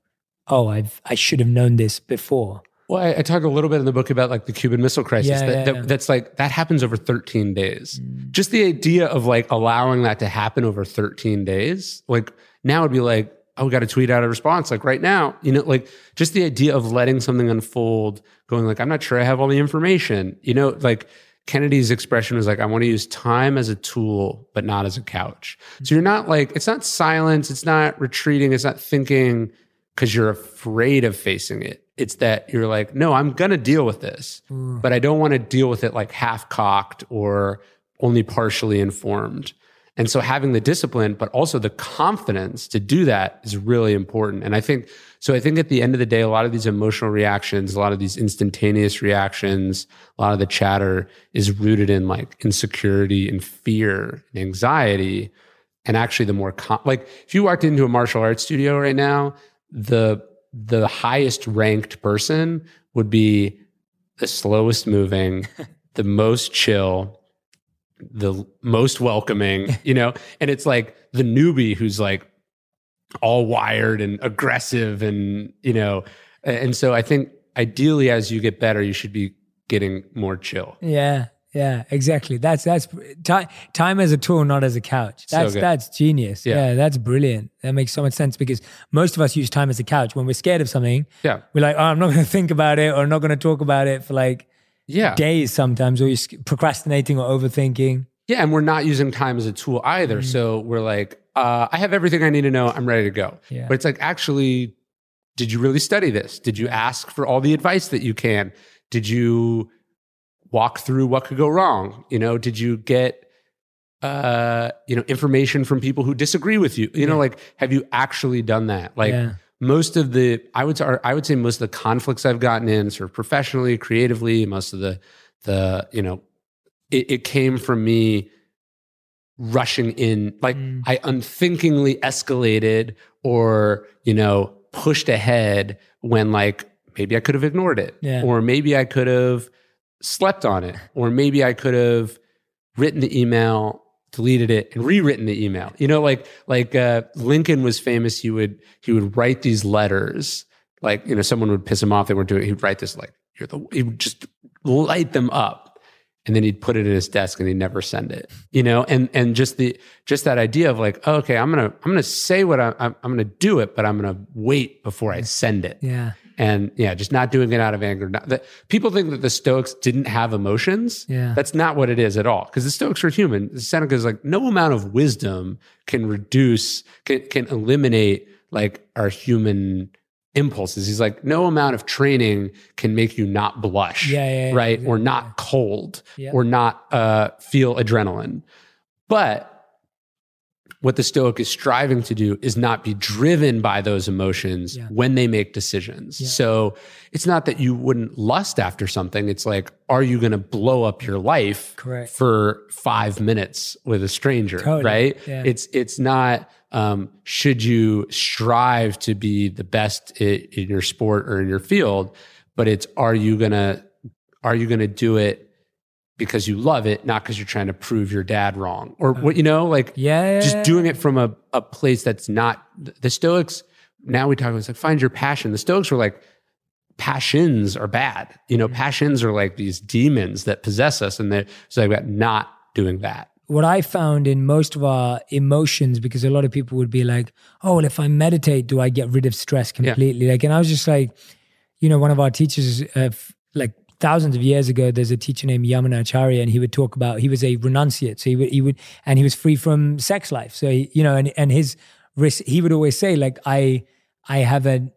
oh, I've I should have known this before. Well, I, I talk a little bit in the book about like the Cuban Missile Crisis. Yeah, that, yeah, that- yeah. That's like that happens over 13 days. Mm. Just the idea of like allowing that to happen over 13 days, like now it'd be like, oh, we got to tweet out a response like right now. You know, like just the idea of letting something unfold, going like, I'm not sure I have all the information. You know, like Kennedy's expression was like, I want to use time as a tool, but not as a couch. Mm. So you're not like, it's not silence, it's not retreating, it's not thinking because you're afraid of facing it. It's that you're like, no, I'm going to deal with this, mm. but I don't want to deal with it like half cocked or only partially informed. And so having the discipline, but also the confidence to do that is really important. And I think, so I think at the end of the day, a lot of these emotional reactions, a lot of these instantaneous reactions, a lot of the chatter is rooted in like insecurity and fear and anxiety. And actually the more, com- like if you walked into a martial arts studio right now, the, the highest ranked person would be the slowest moving, the most chill, the most welcoming, you know, and it's like the newbie who's like all wired and aggressive and, you know, and so I think ideally as you get better, you should be getting more chill. Yeah. Yeah, exactly. That's that's time time as a tool, not as a couch. That's good. that's genius. Yeah. Yeah. that's brilliant. That makes so much sense because most of us use time as a couch when we're scared of something. Yeah. We're like, oh, I'm not going to think about it or I'm not going to talk about it for like Yeah. days sometimes, or you're procrastinating or overthinking. Yeah. And we're not using time as a tool either. So we're like, uh, I have everything I need to know. I'm ready to go. Yeah. But it's like, actually, did you really study this? Did you ask for all the advice that you can? Did you walk through what could go wrong? You know, did you get uh, you know, information from people who disagree with you? You know, like have you actually done that? Like Yeah. most of the I would say I would say most of the conflicts I've gotten in sort of professionally, creatively, most of the the, you know, it, it came from me rushing in like Mm. i unthinkingly escalated or you know pushed ahead when like maybe i could have ignored it Yeah. or maybe i could have slept on it. Or maybe i could have written the email deleted it and rewritten the email. You know like like uh, lincoln was famous. He would he would write these letters. Like you know someone would piss him off. They weren't doing it he'd write this like you're the he would just light them up. And then he'd put it in his desk and he'd never send it. You know and and just the just that idea of like okay i'm gonna i'm gonna say what i'm i'm gonna do it but i'm gonna wait before i send it. Yeah. And yeah just not doing it out of anger. Not, that, people think that the stoics didn't have emotions. Yeah. that's not what it is at all because the stoics were human. Seneca is like no amount of wisdom can reduce can, can eliminate like our human impulses. He's like no amount of training can make you not blush Yeah, yeah, yeah, right? Or not cold. Yeah. or not uh, feel adrenaline. But what the stoic is striving to do is not be driven by those emotions Yeah. when they make decisions Yeah. so it's not that you wouldn't lust after something it's like are you going to blow up your life Correct. for five minutes with a stranger Totally. right Yeah. it's it's not um, should you strive to be the best in, in your sport or in your field but it's are you gonna are you gonna do it because you love it not because you're trying to prove your dad wrong or what you know like Yeah. yeah, just doing it from a, a place that's not the stoics now we talk about it's like find your passion the stoics were like passions are bad you Mm-hmm. know passions are like these demons that possess us and they're so about not doing that what I found in most of our emotions, because a lot of people would be like, "Oh, well, if I meditate, do I get rid of stress completely?" Like, and I was just like, you know, one of our teachers, uh, f- like thousands of years ago, there's a teacher named Yamunacharya, and he would talk about he was a renunciate, so he would he would and he was free from sex life. So he, you know, and and his risk, he would always say, like, I I have a,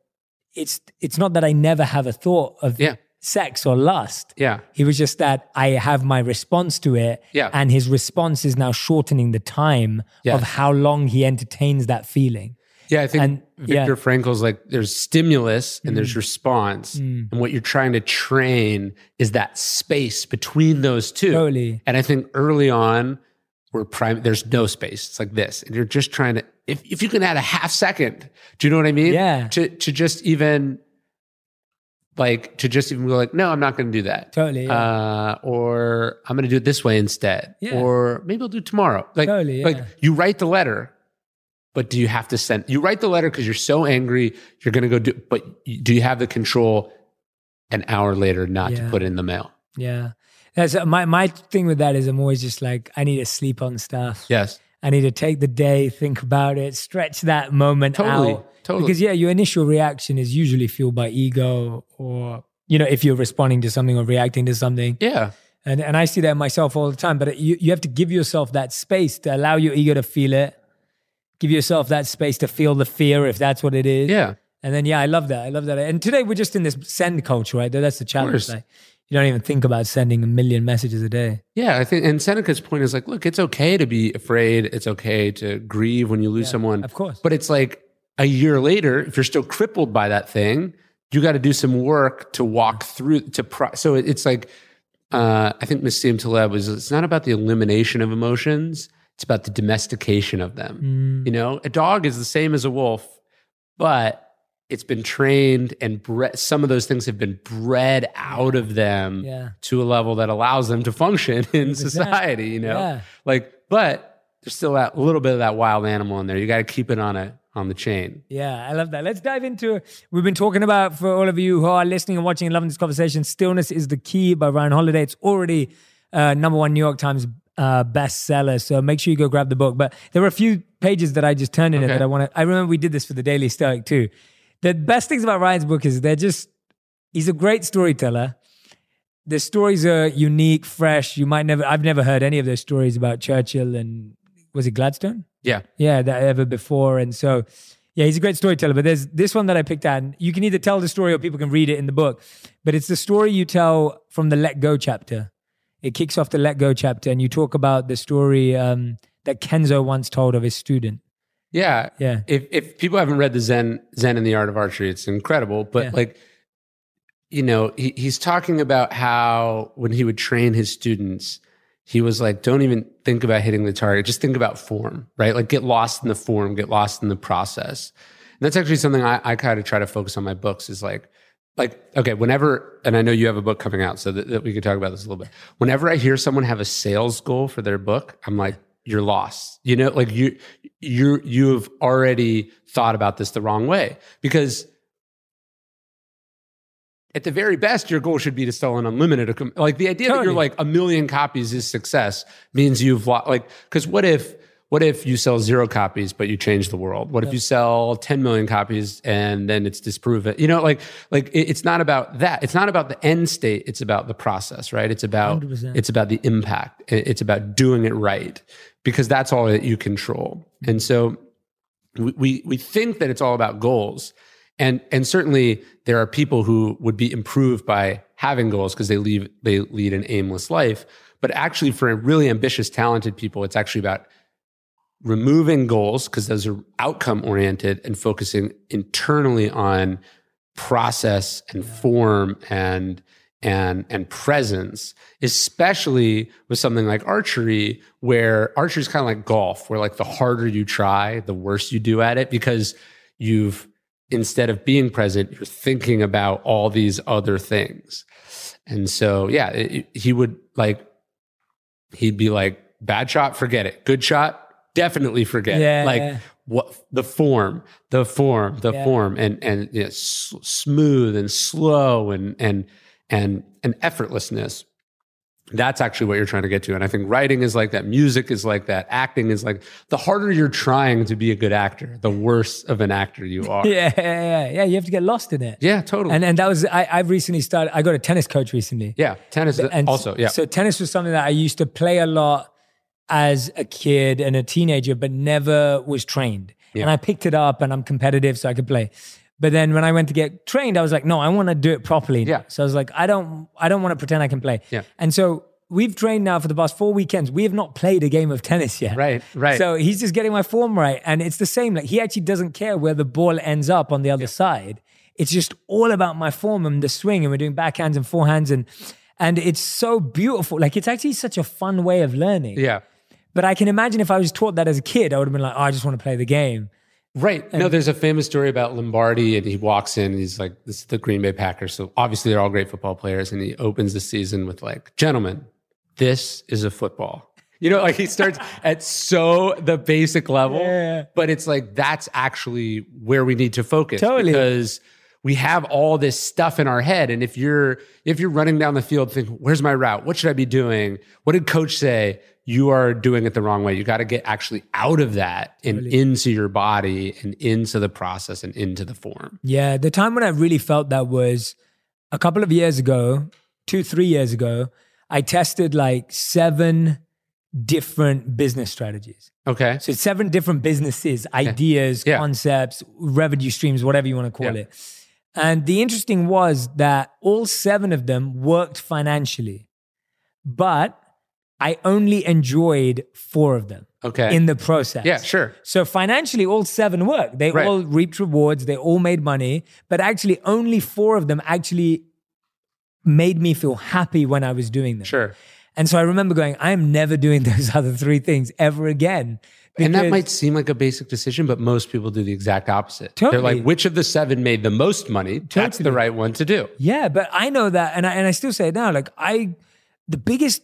it's it's not that I never have a thought of Yeah. sex or lust. yeah He was just that I have my response to it. Yeah. And his response is now shortening the time Yes. of how long he entertains that feeling. Yeah, I think And- Viktor yeah. Frankl's like there's stimulus and Mm. there's response. And what you're trying to train is that space between those two. Totally. And I think early on, we're prime there's no space. It's like this. And you're just trying to if, if you can add a half second, do you know what I mean? Yeah. To to just even like to just even go like, no, I'm not gonna do that. Totally, yeah. Uh, or I'm gonna do it this way instead. Yeah. Or maybe I'll do it tomorrow. Like, Totally, like you write the letter, but do you have to send you write the letter because you're so angry you're going to go do but do you have the control an hour later not to put it in the mail Yeah. That's uh, my my thing with that is I'm always just like I need to sleep on stuff. yes I need to take the day, think about it, stretch that moment Totally, out. totally. Because yeah, your initial reaction is usually fueled by ego or you know, if you're responding to something or reacting to something. yeah And, and I see that myself all the time, but you, you have to give yourself that space to allow your ego to feel it. Give yourself that space to feel the fear if that's what it is. Yeah. And then, yeah, I love that. I love that. And today we're just in this send culture, right? That's the challenge. Like, you don't even think about sending a million messages a day. Yeah, I think, and Seneca's point is like, look, it's okay to be afraid. It's okay to grieve when you lose Yeah, someone. of course. But it's like a year later, if you're still crippled by that thing, you got to do some work to walk through to. Pro- so it's like, uh, I think Nassim Taleb was. It's not about the elimination of emotions. It's about the domestication of them. Mm. You know, a dog is the same as a wolf, but it's been trained and bred. Some of those things have been bred out of them Yeah. to a level that allows them to function in society. You know, Yeah. like, but there's still that little bit of that wild animal in there. You got to keep it on a on the chain. Yeah, I love that. Let's dive into We've been talking about, for all of you who are listening and watching and loving this conversation, Stillness is the Key by Ryan Holiday. It's already uh, number one New York Times uh, bestseller. So make sure you go grab the book. But there were a few pages that I just turned in it that I want to. I remember we did this for the Daily Stoic too. The best things about Ryan's book is they're just, he's a great storyteller. The stories are unique, fresh. You might never, I've never heard any of those stories about Churchill and was it Gladstone? Yeah, yeah, that ever before. And so, yeah, he's a great storyteller. But there's this one that I picked out. And you can either tell the story or people can read it in the book. But it's the story you tell from the Let Go chapter. It kicks off the Let Go chapter, and you talk about the story um, that Kenzo once told of his student. yeah, Yeah. If if people haven't read the Zen Zen and the Art of Archery, it's incredible. But Yeah. like, you know, he, he's talking about how when he would train his students, he was like, don't even think about hitting the target. Just think about form, right? Like get lost in the form, get lost in the process. And that's actually something I, I kind of try to focus on my books is like, like, okay, whenever, and I know you have a book coming out so that, that we could talk about this a little bit. Whenever I hear someone have a sales goal for their book, I'm like, you're lost. You know, like you, you, you've already thought about this the wrong way because at the very best, your goal should be to sell an unlimited. Like the idea that you're like a million copies is success means you've like because what if what if you sell zero copies but you change the world? What if you sell 10 million copies and then it's disproven? You know, like like it's not about that. It's not about the end state. It's about the process, right? It's about 100%. it's about the impact. It's about doing it right because that's all that you control. And so we, we we think that it's all about goals and and certainly there are people who would be improved by having goals because they leave they lead an aimless life but actually for really ambitious talented people it's actually about removing goals because those are outcome oriented and focusing internally on process and form and and and presence especially with something like archery where archery is kind of like golf where like the harder you try the worse you do at it because you've instead of being present you're thinking about all these other things. And so yeah it- he would like he'd be like bad shot forget it. Good shot definitely forget Yeah, like yeah. what the form the form the Yeah. form and and you know, s- smooth and slow and and and and effortlessness that's actually what you're trying to get to and i think writing is like that music is like that acting is like the harder you're trying to be a good actor the worse of an actor you are Yeah, yeah, yeah. yeah you have to get lost in it. yeah totally And and that was I, I've recently started. I got a tennis coach recently. yeah tennis And also yeah So tennis was something that I used to play a lot as a kid and a teenager, but never was trained. Yeah. And I picked it up and I'm competitive, so I could play. But then when I went to get trained, I was like, no, I want to do it properly. Yeah. So I was like, I don't, I don't want to pretend I can play. Yeah. And so we've trained now for the past four weekends. We have not played a game of tennis yet. Right, right. So he's just getting my form right, and it's the same. Like he actually doesn't care where the ball ends up on the other side. It's just all about my form and the swing, and we're doing backhands and forehands, and and it's so beautiful. Like it's actually such a fun way of learning. yeah But I can imagine if I was taught that as a kid, I would have been like, oh, I just want to play the game. Right. no, there's a famous story about Lombardi, and he walks in. And he's like, "This is the Green Bay Packers." So obviously, they're all great football players, and he opens the season with like, "Gentlemen, this is a football." You know, like he starts at so the basic level, Yeah. but it's like that's actually where we need to focus Totally. because we have all this stuff in our head, and if you're if you're running down the field thinking, "Where's my route? What should I be doing? What did coach say?" You are doing it the wrong way. You got to get actually out of that and into your body and into the process and into the form. Yeah, the time when I really felt that was a couple of years ago, two, three years ago. I tested like seven different business strategies. Okay. So seven different businesses, ideas, Yeah. concepts, revenue streams, whatever you want to call Yeah. it. And the interesting was that all seven of them worked financially, but I only enjoyed four of them Okay. in the process. yeah, sure. So financially, all seven worked. They Right. all reaped rewards. They all made money, but actually, only four of them actually made me feel happy when I was doing them. Sure. And so I remember going, I am never doing those other three things ever again. And that might seem like a basic decision, but most people do the exact opposite. Totally. They're like, which of the seven made the most money? That's the right one to do. Yeah, but I know that, and I, and I still say it now. Like I, the biggest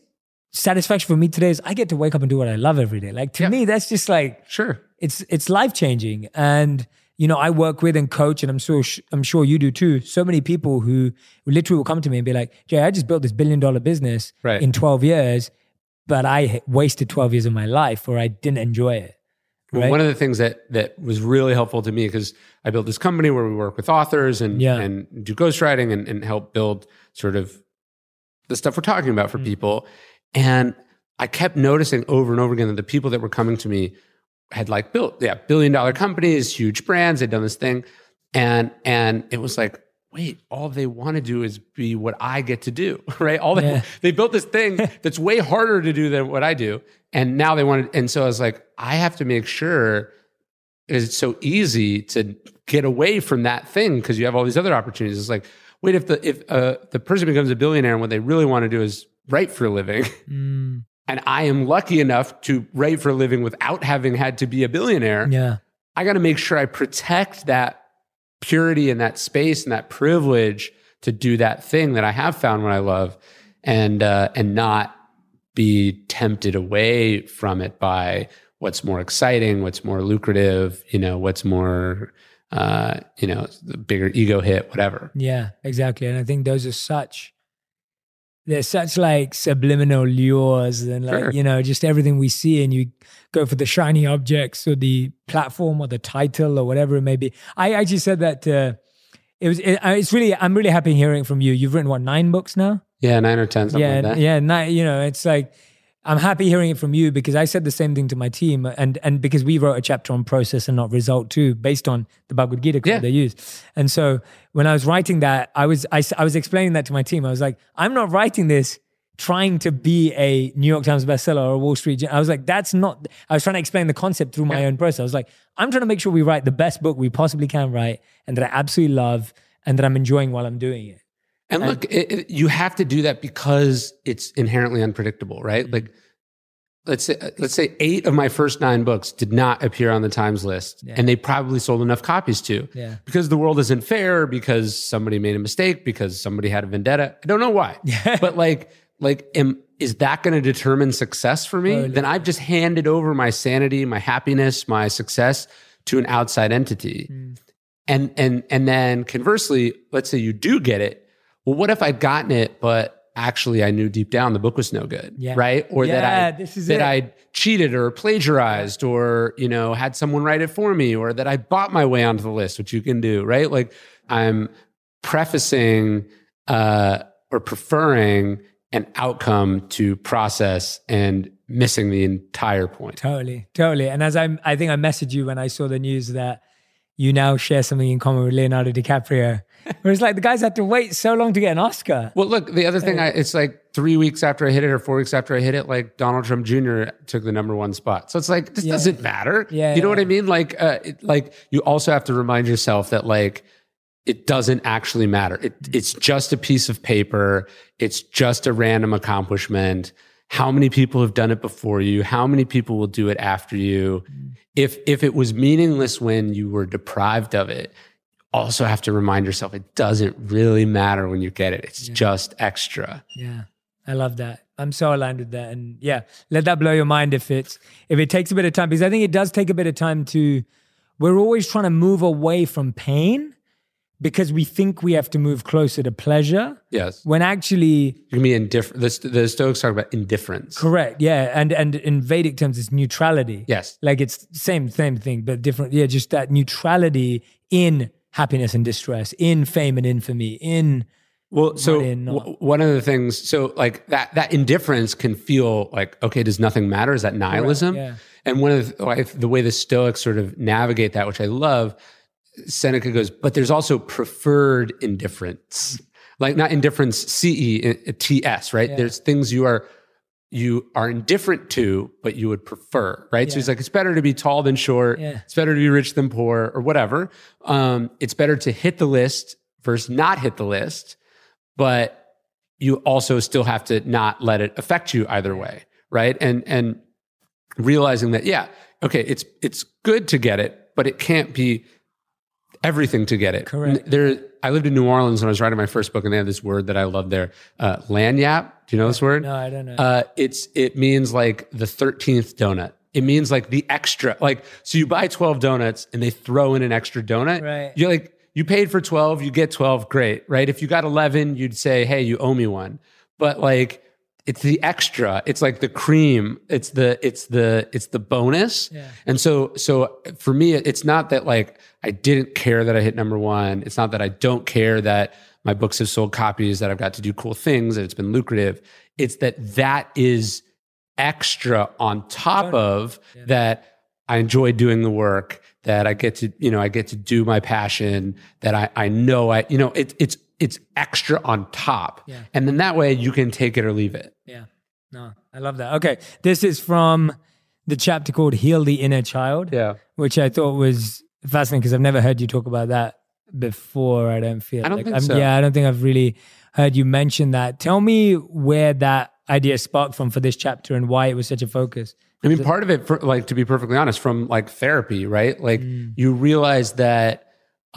satisfaction for me today is I get to wake up and do what I love every day. Like to Yeah. me, that's just like Sure. it's it's life changing. And you know, I work with and coach, and I'm so I'm sure you do too. So many people who literally will come to me and be like, "Jay, I just built this billion dollar business Right. in 12 years, but I wasted 12 years of my life, or I didn't enjoy it." Well, One of the things that that was really helpful to me because I built this company where we work with authors and Yeah. and do ghostwriting and, and help build sort of the stuff we're talking about Mm. for people. And I kept noticing over and over again that the people that were coming to me had like built yeah billion dollar companies, huge brands. They'd done this thing, and and it was like. Wait, all they want to do is be what I get to do, right? All they Yeah. they built this thing that's way harder to do than what I do, and now they want to. And so I was like, I have to make sure it's so easy to get away from that thing because you have all these other opportunities. It's like, wait, if the if uh, the person becomes a billionaire and what they really want to do is write for a living, Mm, and I am lucky enough to write for a living without having had to be a billionaire, yeah, I got to make sure I protect that purity and that space and that privilege to do that thing that I have found what I love, and uh, and not be tempted away from it by what's more exciting, what's more lucrative, you know, what's more, uh, you know, the bigger ego hit, whatever. yeah, exactly. And I think those are such. They're such like subliminal lures and like, Sure. you know, just everything we see and you go for the shiny objects or the platform or the title or whatever it may be. I actually said that uh, it was, it, it's really, I'm really happy hearing from you. You've written what, nine books now? Yeah, nine or ten, something yeah, like that. yeah, not, you know, it's like I'm happy hearing it from you because I said the same thing to my team, and and because we wrote a chapter on process and not result too, based on the Bhagavad Gita quote Yeah. they use. And so when I was writing that, I was I, I was explaining that to my team. I was like, I'm not writing this trying to be a New York Times bestseller or a Wall Street. I was like, that's not. I was trying to explain the concept through my own process. I was like, I'm trying to make sure we write the best book we possibly can write, and that I absolutely love, and that I'm enjoying while I'm doing it. And look, it, it- you have to do that because it's inherently unpredictable, right? Like, let's say uh, let's say eight of my first nine books did not appear on the Times list, Yeah. and they probably sold enough copies to. Yeah. Because the world isn't fair, because somebody made a mistake, because somebody had a vendetta. I don't know why, but like, like, am, is that going to determine success for me? Totally. Then I've just handed over my sanity, my happiness, my success to an outside entity hmm. and and and then conversely let's say you do get it well what if i'd gotten it but actually i knew deep down the book was no good Yeah. right or Yeah, that i that it. i cheated or plagiarized or you know had someone write it for me or that i bought my way onto the list which you can do right like i'm prefacing uh or preferring an outcome to process and missing the entire point Totally, totally. And as I'm, I think I messaged you when I saw the news that you now share something in common with Leonardo DiCaprio. Where it's like the guys had to wait so long to get an Oscar. Well, look, the other thing, I, it's like three weeks after I hit it or four weeks after I hit it, like Donald Trump Jr. took the number one spot. So it's like, this Yeah. doesn't matter. Yeah, you know yeah. what I mean? Like, uh, it, like you also have to remind yourself that like, it doesn't actually matter. It, it's just a piece of paper. It's just a random accomplishment. How many people have done it before you? How many people will do it after you? If if it was meaningless when you were deprived of it, also have to remind yourself it doesn't really matter when you get it. It's just extra. Yeah, I love that. I'm so aligned with that. And yeah, let that blow your mind if it's if it takes a bit of time because I think it does take a bit of time to. We're always trying to move away from pain because we think we have to move closer to pleasure Yes. when actually You be indifferent. The, the Stoics talk about indifference. correct yeah and and in vedic terms it's neutrality Yes. like it's same same thing but different yeah just that neutrality in happiness and distress in fame and infamy in Well, so money and not- w- one of the things, so like that that indifference can feel like okay, does nothing matter? Is that nihilism? yeah. And one of the, like, the way the Stoics sort of navigate that, which I love, Seneca goes, but there's also preferred indifference, like not indifference, C E T S, right? Yeah. There's things you are you are indifferent to, but you would prefer, right? So he's like, it's better to be tall than short. Yeah. It's better to be rich than poor, or whatever. Um, it's better to hit the list versus not hit the list, but you also still have to not let it affect you either way, right? And and realizing that, yeah, okay, it's it's good to get it, but it can't be everything to get it. Correct. There, I lived in New Orleans when I was writing my first book, and they had this word that I love there, uh, lagniappe. Do you know this word? No, I don't know. Uh, it's it means like the thirteenth donut. It means like the extra. Like so, you buy twelve donuts and they throw in an extra donut. Right. You're like you paid for twelve, you get twelve. Great, right? If you got eleven, you'd say, hey, you owe me one. But like it's the extra. It's like the cream. It's the it's the it's the bonus. Yeah. And so so for me, it's not that like I didn't care that I hit number one. It's not that I don't care that my books have sold copies, that I've got to do cool things, that it's been lucrative. It's that that is extra on top of that I enjoy doing the work, that I get to, you know, I get to do my passion, that I, I know I, you know, it, it's, it's extra on top. Yeah. And then that way you can take it or leave it. Yeah. No, I love that. Okay. This is from the chapter called Heal the Inner Child, Yeah. which I thought was fascinating because I've never heard you talk about that before. I don't feel I don't like think I'm- so. Yeah, I don't think I've really heard you mention that. Tell me where that idea sparked from for this chapter and why it was such a focus. I mean, part of it, for, like to be perfectly honest, from like therapy, right? Like Mm. you realize that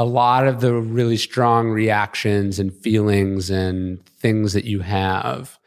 a lot of the really strong reactions and feelings and things that you have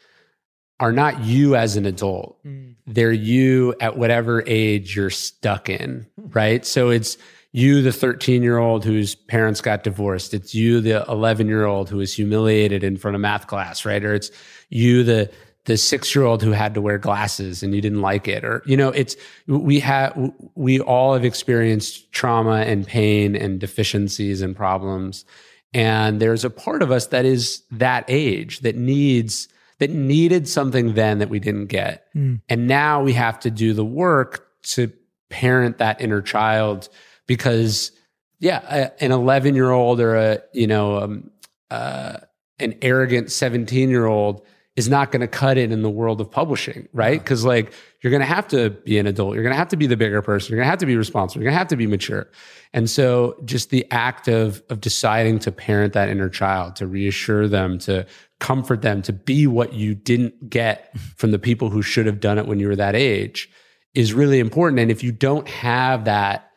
are not you as an adult. Mm. They're you at whatever age you're stuck in, right? So it's you, the 13 year old whose parents got divorced. It's you, the 11 year old who was humiliated in front of math class, right? Or it's you, the the six year old who had to wear glasses and you didn't like it or you know it's we have we all have experienced trauma and pain and deficiencies and problems. And there's a part of us that is that age that needs that needed something then that we didn't get. And now we have to do the work to parent that inner child because yeah a, an 11 year old or a you know um, uh, an arrogant 17 year old is not going to cut it in the world of publishing, right? Because like you're going to have to be an adult, you're going to have to be the bigger person, you're going to have to be responsible, you're going to have to be mature, and so just the act of of deciding to parent that inner child, to reassure them, to comfort them, to be what you didn't get from the people who should have done it when you were that age, is really important. And if you don't have that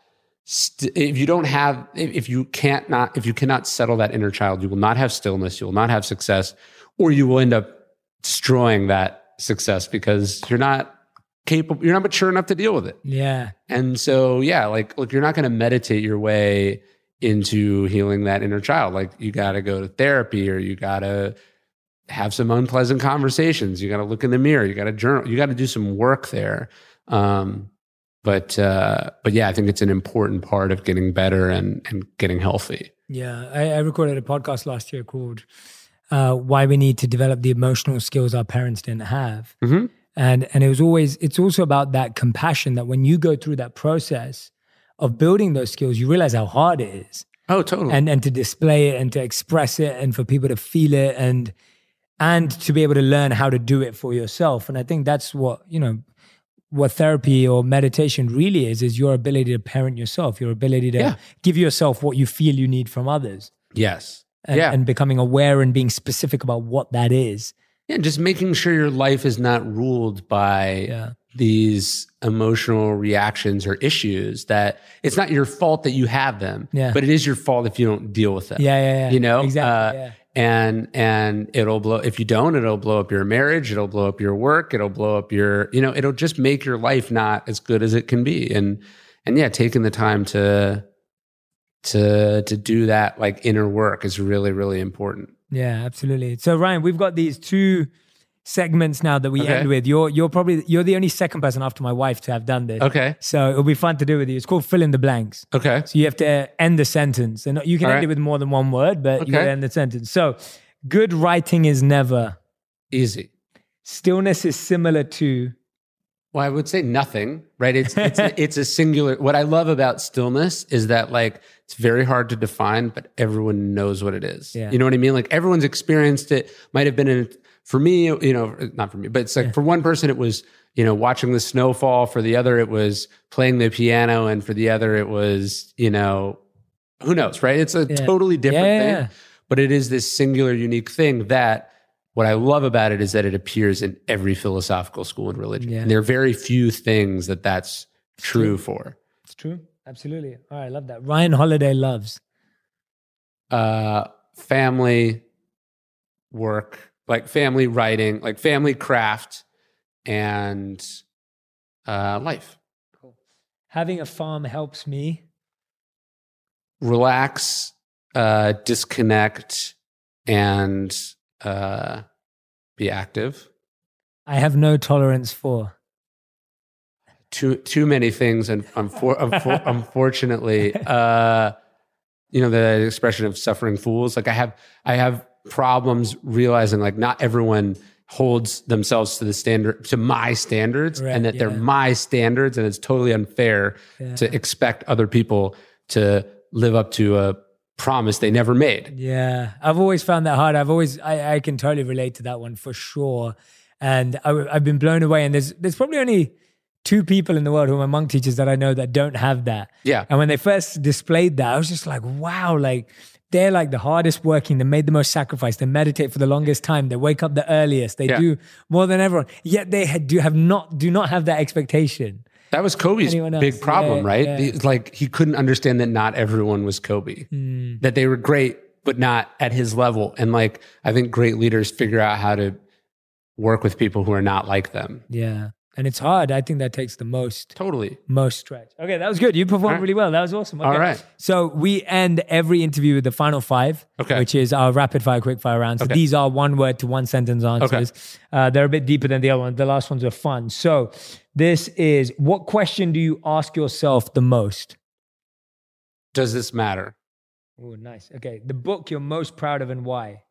st- if you don't have if if you can't not if you cannot settle that inner child you will not have stillness you will not have success or you will end up destroying that success because you're not capable you're not mature enough to deal with it. Yeah. and so yeah like look you're not going to meditate your way into healing that inner child. Like you got to go to therapy or you got to have some unpleasant conversations. You got to look in the mirror. You got to journal. You got to do some work there. Um but uh but yeah i think it's an important part of getting better and and getting healthy. Yeah, I, I recorded a podcast last year called uh, "Why We Need to Develop the Emotional Skills Our Parents Didn't Have," Mhm. and and it was always it's also about that compassion that when you go through that process of building those skills, you realize how hard it is, oh totally and and to display it and to express it and for people to feel it and and to be able to learn how to do it for yourself. And I think that's what you know what therapy or meditation really is is your ability to parent yourself your ability to Yeah. give yourself what you feel you need from others yes and, yeah and becoming aware and being specific about what that is. yeah just making sure your life is not ruled by Yeah. these emotional reactions or issues that it's not your fault that you have them Yeah. but it is your fault if you don't deal with them Yeah, yeah, yeah. you know exactly. Uh, yeah. and and it'll blow if you don't it'll blow up your marriage it'll blow up your work it'll blow up your you know it'll just make your life not as good as it can be and and yeah taking the time to to to do that like inner work is really really important Yeah, absolutely. So Ryan, we've got these two segments now that we Okay. end with. You're you're probably you're the only second person after my wife to have done this. okay So it'll be fun to do with you. It's called fill in the blanks. okay So you have to end the sentence, and you can All end right. it with more than one word, but you Okay. gotta end the sentence. So Good writing is never. Easy. Stillness is similar to. Well, I would say nothing, right? It's it's a, it's a singular. What I love about stillness is that like it's very hard to define, but everyone knows what it is. Yeah. You know what I mean? Like everyone's experienced it. Might have been in for me, you know, not for me, but it's like for one person it was you know watching the snowfall. For the other, it was playing the piano, and for the other, it was you know who knows, right? It's a Yeah. totally different Yeah, thing, yeah. but it is this singular, unique thing that. What I love about it is that it appears in every philosophical school and religion. Yeah. And there are very few things that that's true for. It's true. Absolutely. All right. I love that. Ryan Holiday loves. Uh, family work, like family writing, like family craft, and uh, life. Cool. Having a farm helps me. Relax, uh, disconnect, and uh, be active. I have no tolerance for. too too many things and unfor- unfor- unfortunately uh you know the expression of suffering fools like i have i have problems realizing like not everyone holds themselves to the standard to my standards Right, and that they're my standards and it's totally unfair Yeah. to expect other people to live up to a promise they never made Yeah, I've always found that hard. I've always, I, I can totally relate to that one for sure. And I, have been blown away. And there's, there's probably only two people in the world who are monk teachers that I know that don't have that. yeah And when they first displayed that, I was just like, wow, like they're like the hardest working. They made the most sacrifice. They meditate for the longest time. They wake up the earliest. They Yeah. do more than everyone. Yet they do have not do not have that expectation. That was kobe's big problem Yeah, right yeah. Like he couldn't understand that not everyone was kobe Hmm. that they were great, but not at his level. And like, I think great leaders figure out how to work with people who are not like them. Yeah, and it's hard. I think that takes the most Totally. most stretch. Okay, that was good. You performed right. really well. That was awesome. Okay. All right. So we end every interview with the final five, Okay. which is our rapid fire, quick fire round. So Okay. these are one word to one sentence answers. Uh, they're a bit deeper than the other ones. The last ones are fun. So this is what question do you ask yourself the most? Does this matter? Oh, nice. Okay. The book you're most proud of and why?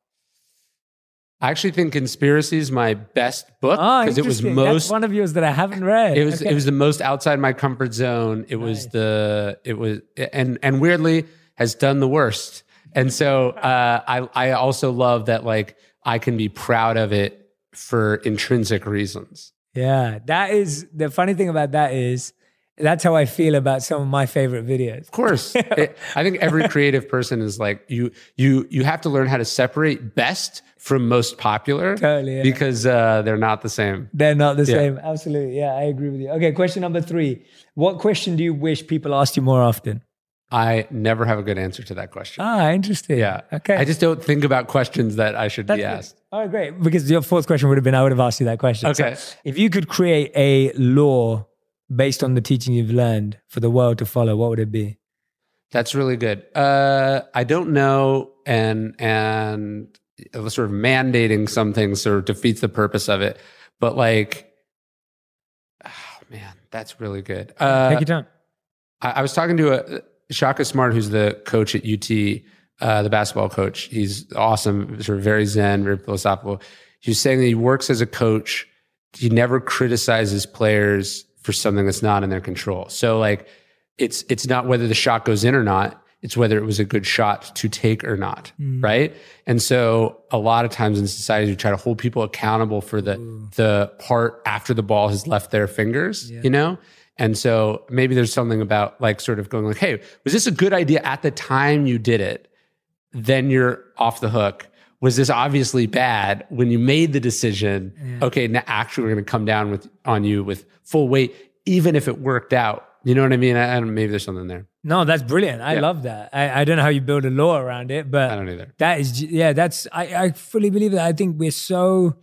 I actually think Conspiracy is my best book Ah, because it was interesting. That's most. one of yours that I haven't read. It was Okay. it was the most outside my comfort zone. It was the it was and and weirdly has done the worst. And so uh, I I also love that like I can be proud of it for intrinsic reasons. Yeah, that is the funny thing about that is that's how I feel about some of my favorite videos. Of course, It- I think every creative person is like you. You you have to learn how to separate best from most popular Totally, yeah. because uh, they're not the same. They're not the Yeah. same. Absolutely. Yeah, I agree with you. Okay, question number three. What question do you wish people asked you more often? I never have a good answer to that question. Ah, interesting. yeah, Okay. I just don't think about questions that I should That's be good. asked. Right, great. Because your fourth question would have been I would have asked you that question. So Okay. if you could create a law based on the teaching you've learned for the world to follow, what would it be? That's really good. Uh, I don't know, and and sort of mandating something sort of defeats the purpose of it. But like, oh man, that's really good. Uh, Take your time. I, I was talking to a Shaka Smart, who's the coach at UT, uh, the basketball coach. He's awesome, sort of very zen, very philosophical. He was saying that he works as a coach. He never criticizes players for something that's not in their control. So like, it's it's not whether the shot goes in or not. It's whether it was a good shot to take or not, mm. right? And so a lot of times in society, we try to hold people accountable for the the part after the ball has left their fingers, you know. And so maybe there's something about like sort of going like, hey, was this a good idea at the time you did it? Then you're off the hook. Was this obviously bad when you made the decision? Okay, now actually we're going to come down with on you with full weight, even if it worked out. You know what I mean? I, I don't, maybe there's something there. No, that's brilliant. I Yeah. love that. I, I don't know how you build a law around it, but I don't either. That is, yeah, that's, I, I fully believe that. I think we're so,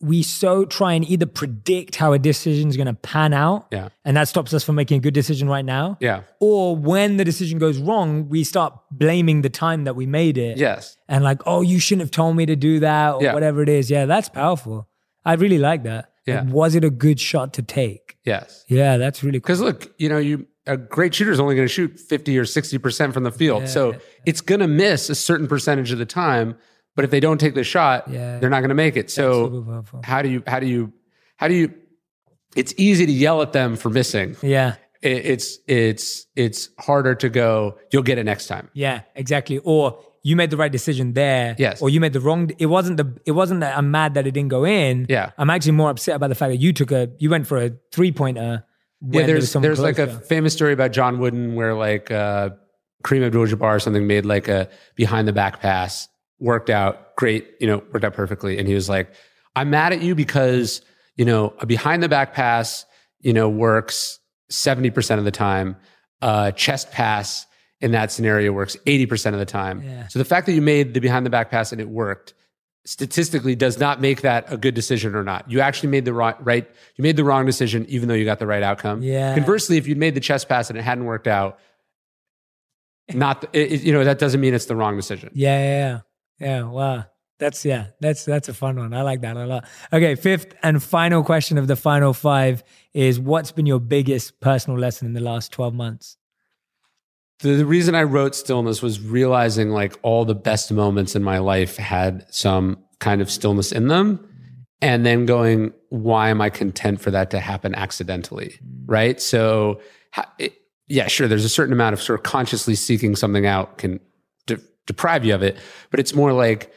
we so try and either predict how a decision is going to pan out. Yeah. And that stops us from making a good decision right now. Yeah. Or when the decision goes wrong, we start blaming the time that we made it. Yes. And like, oh, you shouldn't have told me to do that or Yeah. whatever it is. Yeah, that's powerful. I really like that. Yeah. Like, was it a good shot to take? Yes. Yeah, that's really cool. Because look, you know, you a great shooter is only going to shoot 50 or 60% from the field. Yeah, so it's going to miss a certain percentage of the time. But if they don't take the shot, Yeah. they're not going to make it. So how do you how do you how do you it's easy to yell at them for missing Yeah. It- it's it's it's harder to go you'll get it next time Yeah, exactly. Or you made the right decision there. Yes. Or you made the wrong. It wasn't the. It wasn't that I'm mad that it didn't go in. Yeah. I'm actually more upset about the fact that you took a. You went for a three pointer. yeah there's there's like a famous story about john wooden where like uh Kareem Abdul-Jabbar or something made like a behind the back pass worked out great you know worked out perfectly and he was like i'm mad at you because you know a behind the back pass you know works 70% of the time uh chest pass in that scenario works 80% of the time Yeah. so the fact that you made the behind the back pass and it worked statistically does not make that a good decision or not. You actually made the right, right you made the wrong decision even though you got the right outcome. Yeah. Conversely, if you'd made the chest pass and it hadn't worked out, not it- you know that doesn't mean it's the wrong decision. Yeah, yeah, yeah. Yeah. Wow. That's yeah. That's that's a fun one. I like that a lot. Okay. Fifth and final question of the final five is: What's been your biggest personal lesson in the last twelve months? The, reason I wrote stillness was realizing like all the best moments in my life had some kind of stillness in them. And then going, why am I content for that to happen accidentally? Mm. Right. So, it, yeah, sure. There's a certain amount of sort of consciously seeking something out can deprive you of it, but it's more like,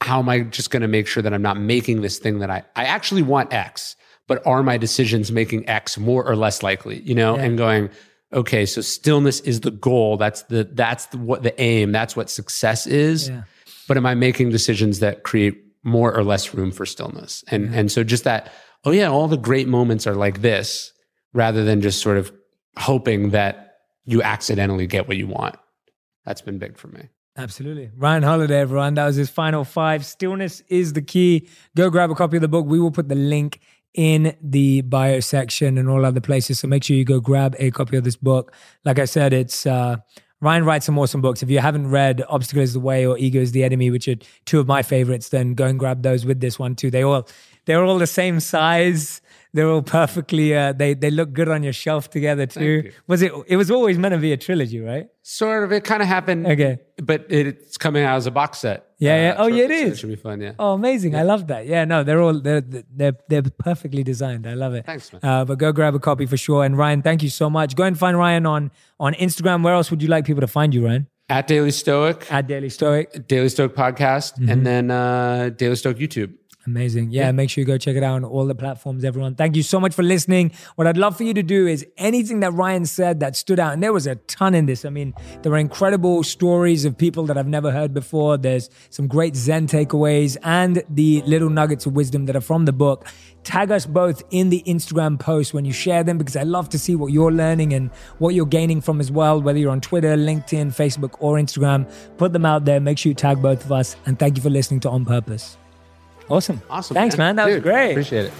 how am I just going to make sure that I'm not making this thing that I, I actually want X, but are my decisions making X more or less likely, you know, Yeah. and going, okay, so stillness is the goal. That's the, that's the, what the aim. That's what success is. Yeah. But am I making decisions that create more or less room for stillness? And, and so just that, oh yeah, all the great moments are like this rather than just sort of hoping that you accidentally get what you want. That's been big for me. Absolutely. Ryan Holiday, everyone. That was his final five. Stillness is the key. Go grab a copy of the book. We will put the link in the bio section and all other places. So make sure you go grab a copy of this book. Like I said, it's uh, Ryan writes some awesome books. If you haven't read Obstacle is the Way or Ego is the Enemy, which are two of my favorites, then go and grab those with this one too. They all they're all the same size. They're all perfectly. Uh, they they look good on your shelf together too. Was it? It was always meant to be a trilogy, right? Sort of. It kind of happened. Okay. But it's coming out as a box set. Yeah, yeah. Oh, yeah, it is. so. It should be fun. Yeah. Oh, amazing! I love that. Yeah, no, they're all they're they're they're perfectly designed. I love it. Thanks, man. Uh, but go grab a copy for sure. And Ryan, thank you so much. Go and find Ryan on on Instagram. Where else would you like people to find you, Ryan? At Daily Stoic, At Daily Stoic. Daily Stoic podcast, Mm-hmm. and then uh, Daily Stoic YouTube. Amazing. Yeah, make sure you go check it out on all the platforms, everyone. Thank you so much for listening. What I'd love for you to do is anything that Ryan said that stood out, and there was a ton in this. I mean, there were incredible stories of people that I've never heard before. There's some great Zen takeaways and the little nuggets of wisdom that are from the book. Tag us both in the Instagram post when you share them because I love to see what you're learning and what you're gaining from as well, whether you're on Twitter, LinkedIn, Facebook, or Instagram. Put them out there. Make sure you tag both of us. And thank you for listening to On Purpose. Awesome. Awesome. Thanks, man. That was great. Appreciate it.